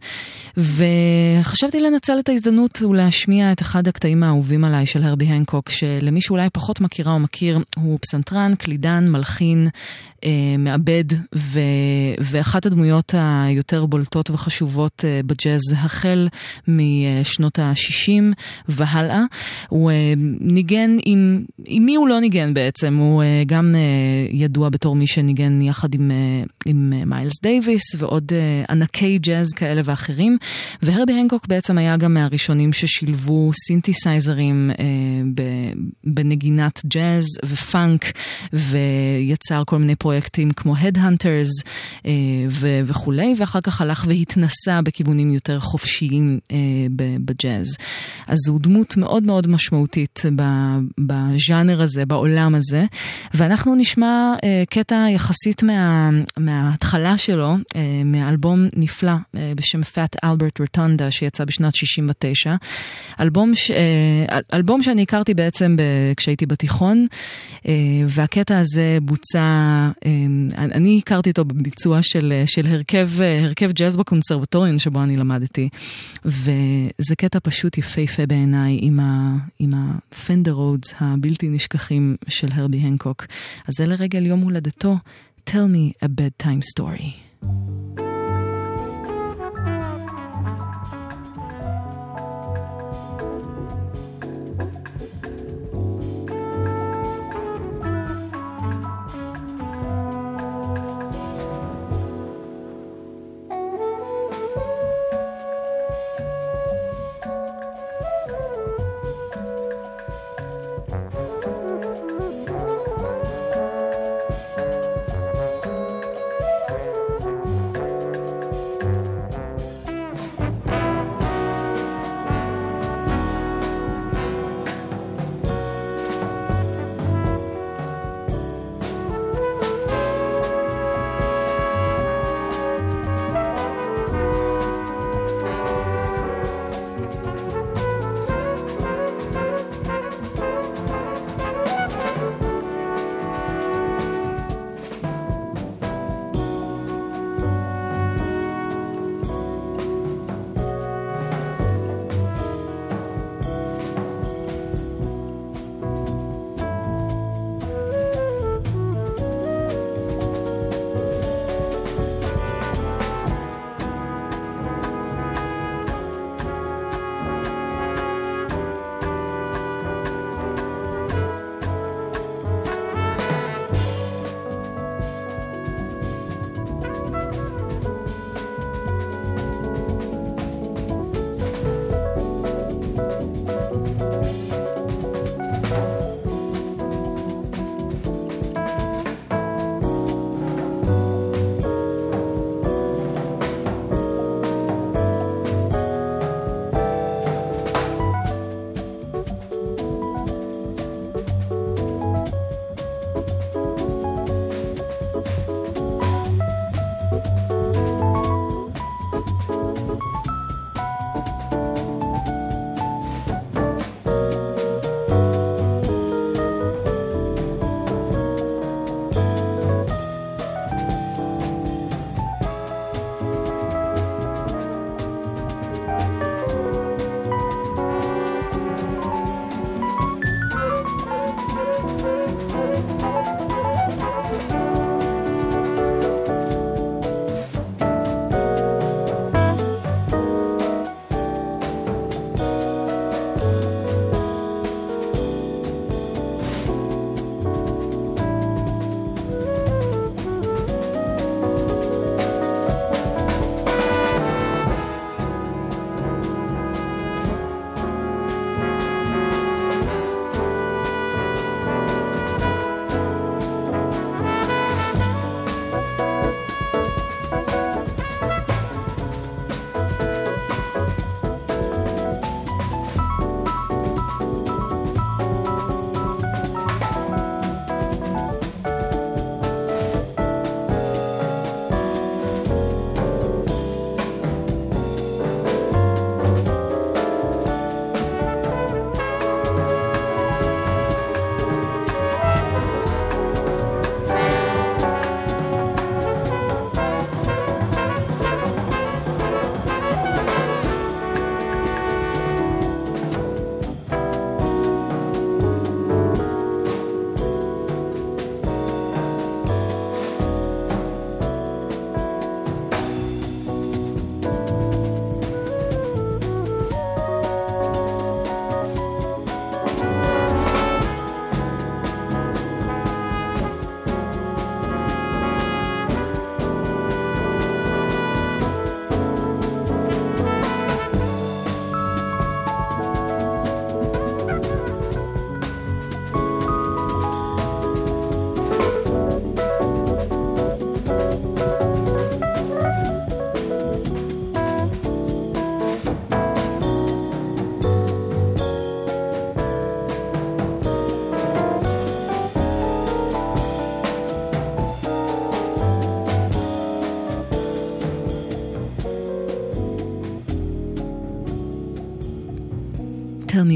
וחשבתי לנצל את ההזדמנות ולהשמיע את אחד הקטעים האהובים עליי של הרבי הנקוק, שלמי שאולי פחות מכירה או מכיר, הוא פסנתרן, קלידן, מלחין, מעבד, ו... ואחת הדמויות היותר בולטות וחשובות בג'אז החל משנות ה-60 והלאה. הוא ניגן עם, עם מי הוא לא ניגן בעצם, הוא גם ידוע בתור מי שניגן יחד עם, עם מיילס דייוויס ועוד ענקי ג'אז כאלה ואחרים. והרבי הנקוק בעצם היה גם מהראשונים ששילבו סינתסייזרים בנגינת ג'אז ופאנק ויצר כל מיני פרויקטים כמו Headhunters ו- וכולי, ואחר כך הלך והתנסה בכיוונים יותר חופשיים בג'אז. אז הוא דמות מאוד מאוד משמעותית בז'אנר הזה, בעולם הזה, ואנחנו נשמע קטע יחסית מה, מההתחלה שלו, מאלבום נפלא בשם Fat Albert Rotonda שיצא בשנת 69. אלבום, ש... אלבום שאני הכרתי בעצם כשהייתי בתיכון, והקטע הזה בוצע, אני הכרתי אותו בביצוע של, של הרכב, הרכב ג'אז בקונסרבטוריון שבו אני למדתי, וזה קטע פשוט יפהפה בעיניי עם, עם הפנדר רודס הבלתי נשכחים של הרבי הנקוק. אז זה לרגל יום הולדתו, Tell me a bedtime story.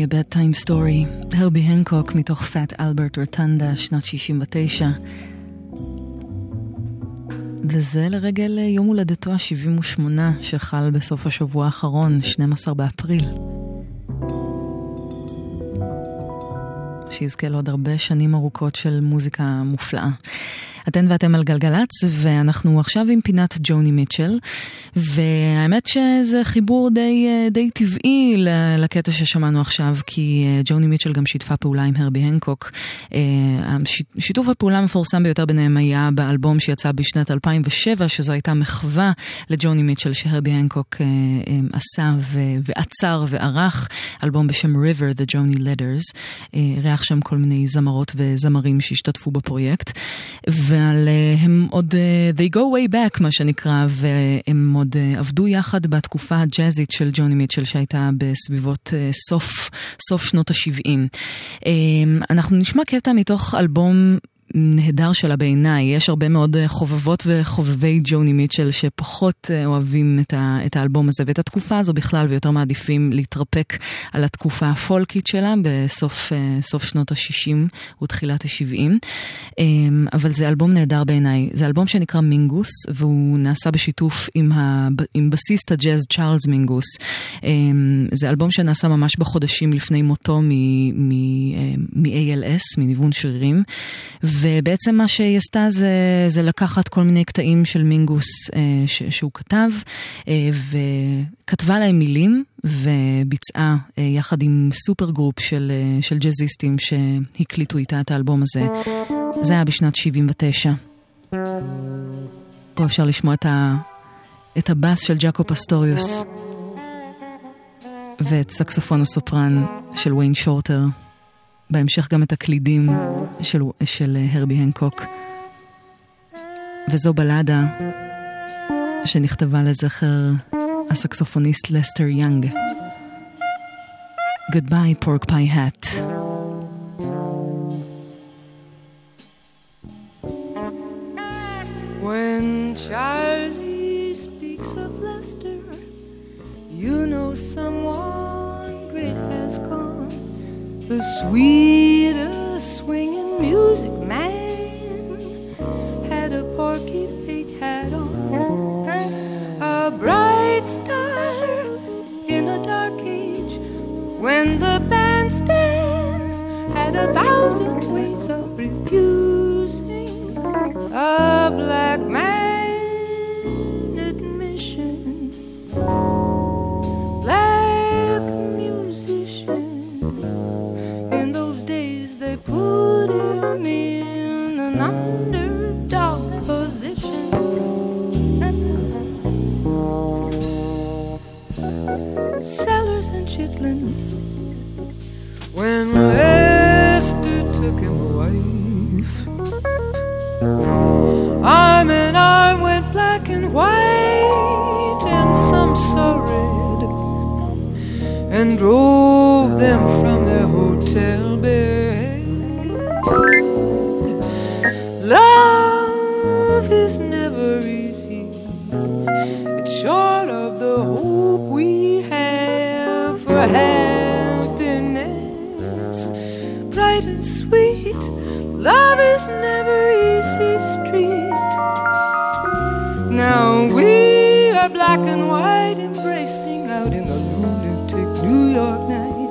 A bedtime story, הרבי הנקוק מתוך פאט אלברט רטנדה, שנת 69. וזה לרגל יום הולדתו ה-78 שחל בסוף השבוע האחרון, 12 באפריל. שיזכה לעוד הרבה שנים ארוכות של מוזיקה מופלאה. אתן ואתם על גלגלצ, ואנחנו עכשיו עם פינת ג'וני מיטשל, והאמת שזה חיבור די, אה, די טבעי לקטע ששמענו עכשיו, כי אה, ג'וני מיטשל גם שיתפה פעולה עם הרבי הנקוק. אה, שיתוף הפעולה המפורסם ביותר ביניהם היה באלבום שיצא בשנת 2007, שזו הייתה מחווה לג'וני מיטשל שהרבי הנקוק עשה ועצר וערך, אלבום בשם River, The Joni Letters, אירח שם כל מיני זמרות וזמרים שהשתתפו בפרויקט. אה, הם עוד, they go way back מה שנקרא, והם עוד אה, עבדו יחד בתקופה הג'אזית של ג'וני מיטשל שהייתה בסביבות אה, סוף, סוף שנות ה-70. אנחנו נשמע קטע מתוך אלבום נהדר שלה בעיניי. יש הרבה מאוד אה, חובבות וחובבי ג'וני מיטשל שפחות אה, אוהבים את, ה, את האלבום הזה ואת התקופה הזו בכלל, ויותר מעדיפים להתרפק על התקופה הפולקית שלה בסוף אה, שנות ה-60 ותחילת ה-70. אבל זה אלבום נהדר בעיניי. זה אלבום שנקרא מינגוס, והוא נעשה בשיתוף עם, ה, עם בסיסט הג'אז צ'ארלס מינגוס. זה אלבום שנעשה ממש בחודשים לפני מותו מ-ALS, מניוון שרירים. ובעצם מה שהיא עשתה זה, זה לקחת כל מיני קטעים של מינגוס אה, ש, שהוא כתב, אה, וכתבה להם מילים, וביצעה אה, יחד עם supergroup של, של ג'אזיסטים שהקליטו איתה את האלבום הזה. זה היה בשנת 79. פה אפשר לשמוע את, ה, את הבאס של ג'אקו פסטוריוס, ואת סקסופון הסופרן של ויין שורטר. בהמשך גם את הקלידים של, של הרבי הנקוק. וזו בלדה שנכתבה לזכר הסקסופוניסט לסטר יאנג. Goodbye, pork pie hat. When Charlie speaks of Lester, you know someone great has come. The sweetest swinging music man had a porky pig hat on. A bright star in a dark age when the bandstands had a thousand ways of refusing a black man in an underdog position. Sellers and chitlins. When Lester took him a wife, arm in arm went black and white, and some saw red and drove them from their hotel bed. Is never easy. It's short of the hope we have for happiness. Bright and sweet, love is never easy street. Now we are black and white, embracing out in the lunatic New York night.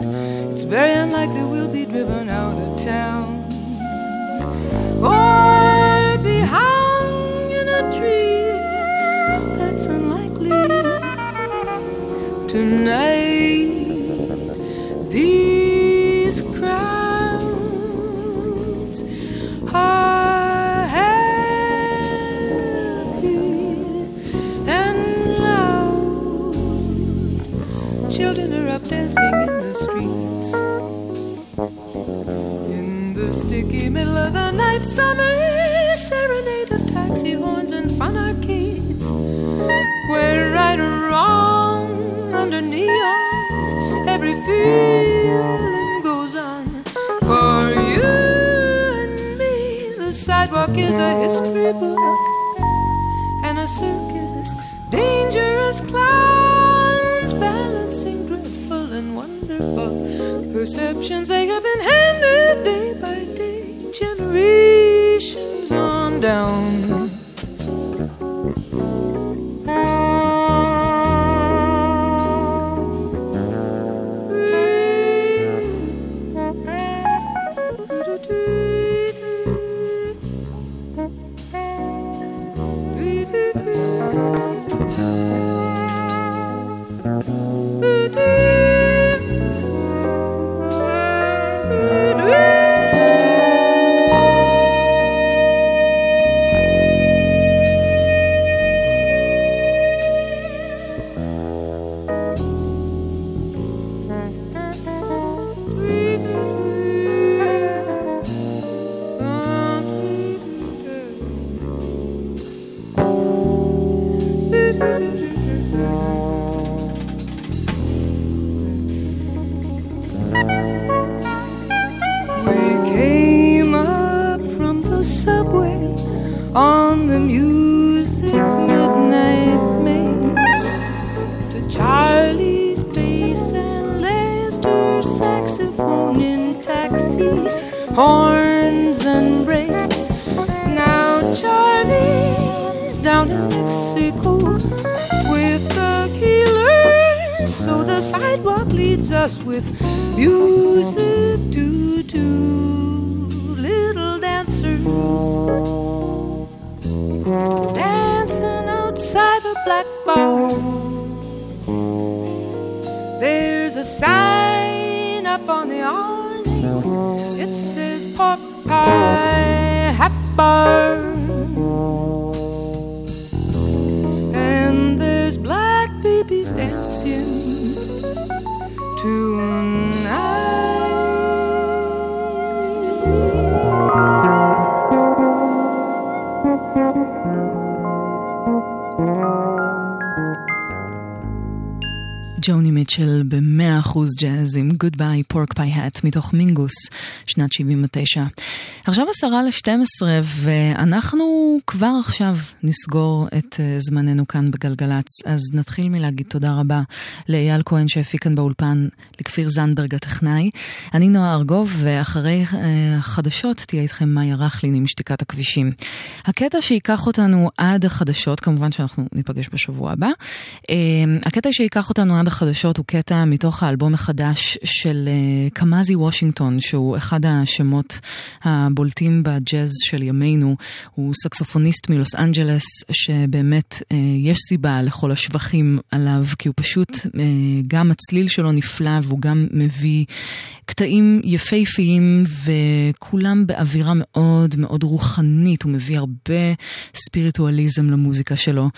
It's very unlikely we'll be driven out of town or summer serenade of taxi horns and fun arcades. Where right or wrong under neon, every feeling goes on. For you and me, the sidewalk is a history book and a circus. Dangerous clowns balancing dreadful and wonderful. perceptions they have been handed day by day, generations ג'אז עם Good Bye Pork Pie Hat מתוך מינגוס, שנת 79. עכשיו עשרה ל-12 ואנחנו כבר עכשיו נסגור את אה, זמננו כאן בגלגלצ, אז נתחיל מלהגיד תודה רבה לאייל כהן שהפיק כאן באולפן, לכפיר זנדברג הטכנאי. אני נועה ארגוב ואחרי אה, החדשות תהיה איתכם מאיה רכלין עם שתיקת הכבישים. הקטע שייקח אותנו עד החדשות, כמובן שאנחנו ניפגש בשבוע הבא, אה, הקטע שייקח אותנו עד החדשות הוא קטע מתוך האלבום החדש של קמאזי וושינגטון, שהוא אחד השמות הבולטים בג'אז של ימינו. הוא סקסופוניסט מלוס אנג'לס, שבאמת אה, יש סיבה לכל השבחים עליו, כי הוא פשוט, אה, גם הצליל שלו נפלא והוא גם מביא קטעים יפהפיים וכולם באווירה מאוד מאוד רוחנית, הוא מביא הרבה ספיריטואליזם למוזיקה שלו. הוא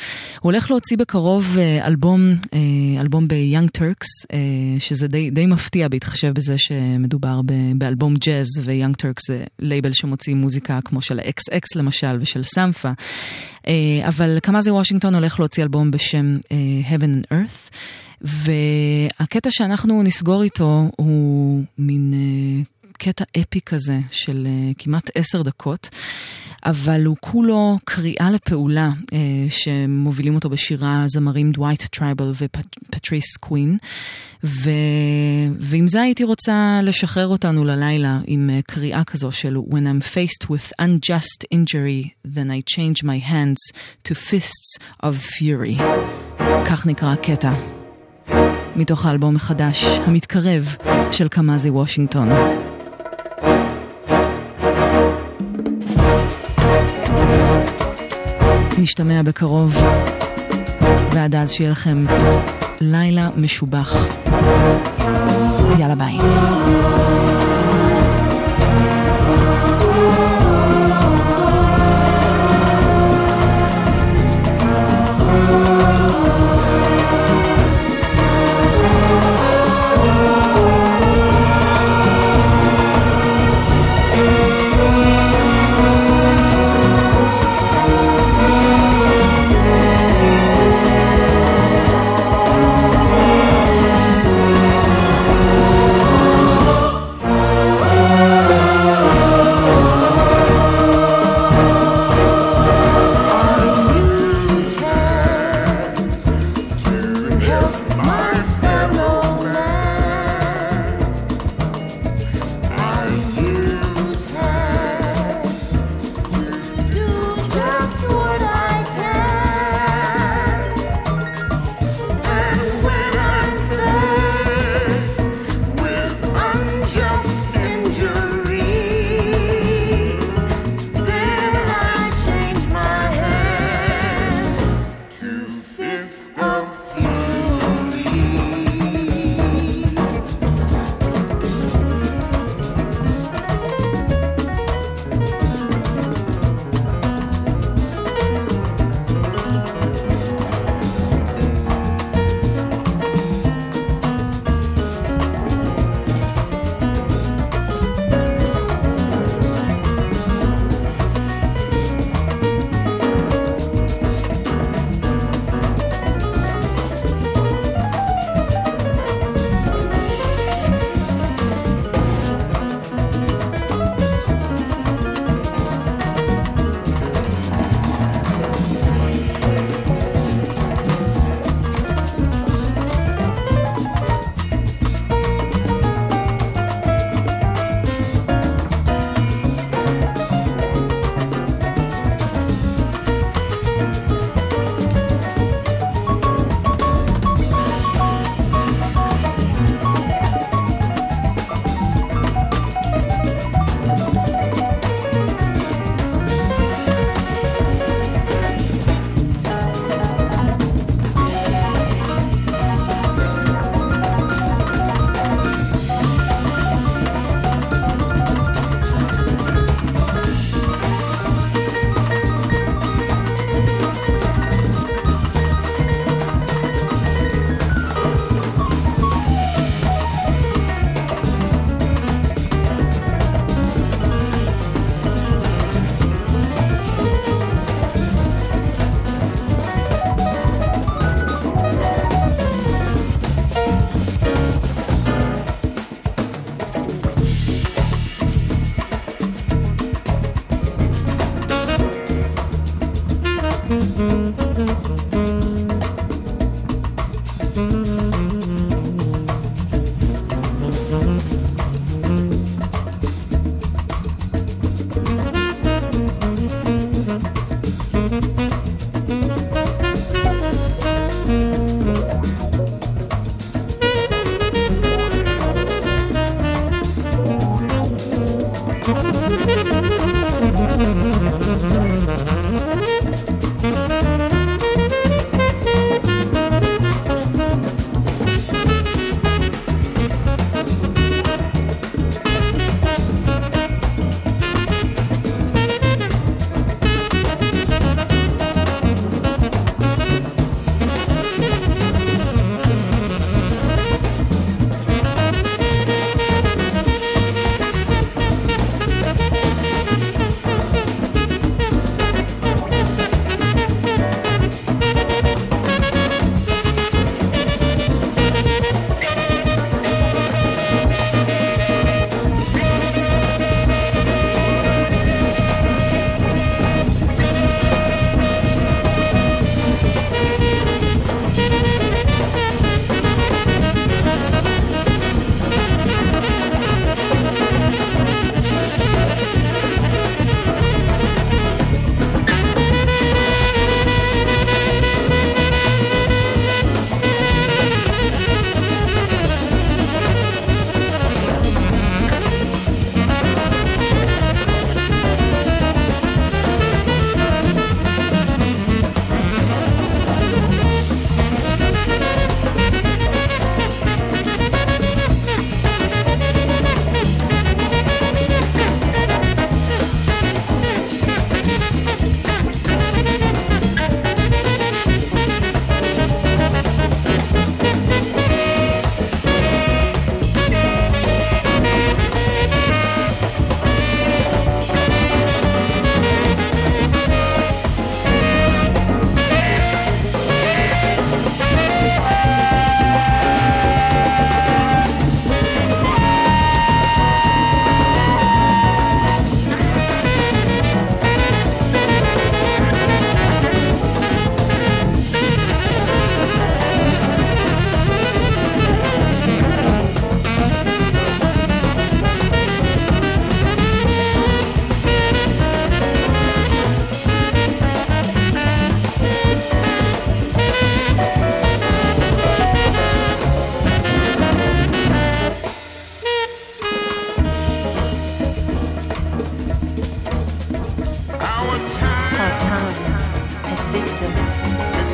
הולך להוציא בקרוב אה, אלבום, אה, אלבום ב-Young Turks, אה, שזה די, די מפתיע בהתחשב בזה שמדובר באלבום ג'אז, ו-Young Turks זה לייבל שמוציא מוזיקה כמו של XX למשל ושל סמפה. אבל קמאסי וושינגטון הולך להוציא אלבום בשם Heaven and Earth. והקטע שאנחנו נסגור איתו הוא מין אה, קטע אפי כזה של אה, כמעט עשר דקות, אבל הוא כולו קריאה לפעולה אה, שמובילים אותו בשירה זמרים דווייט טרייבל ופטריס קווין. ו... ועם זה הייתי רוצה לשחרר אותנו ללילה עם אה, קריאה כזו של When I'm faced with unjust injury, then I change my hands to fists of fury. כך נקרא הקטע. מתוך האלבום החדש, המתקרב, של קמאסי וושינגטון. נשתמע בקרוב, ועד אז שיהיה לכם לילה משובח. יאללה ביי.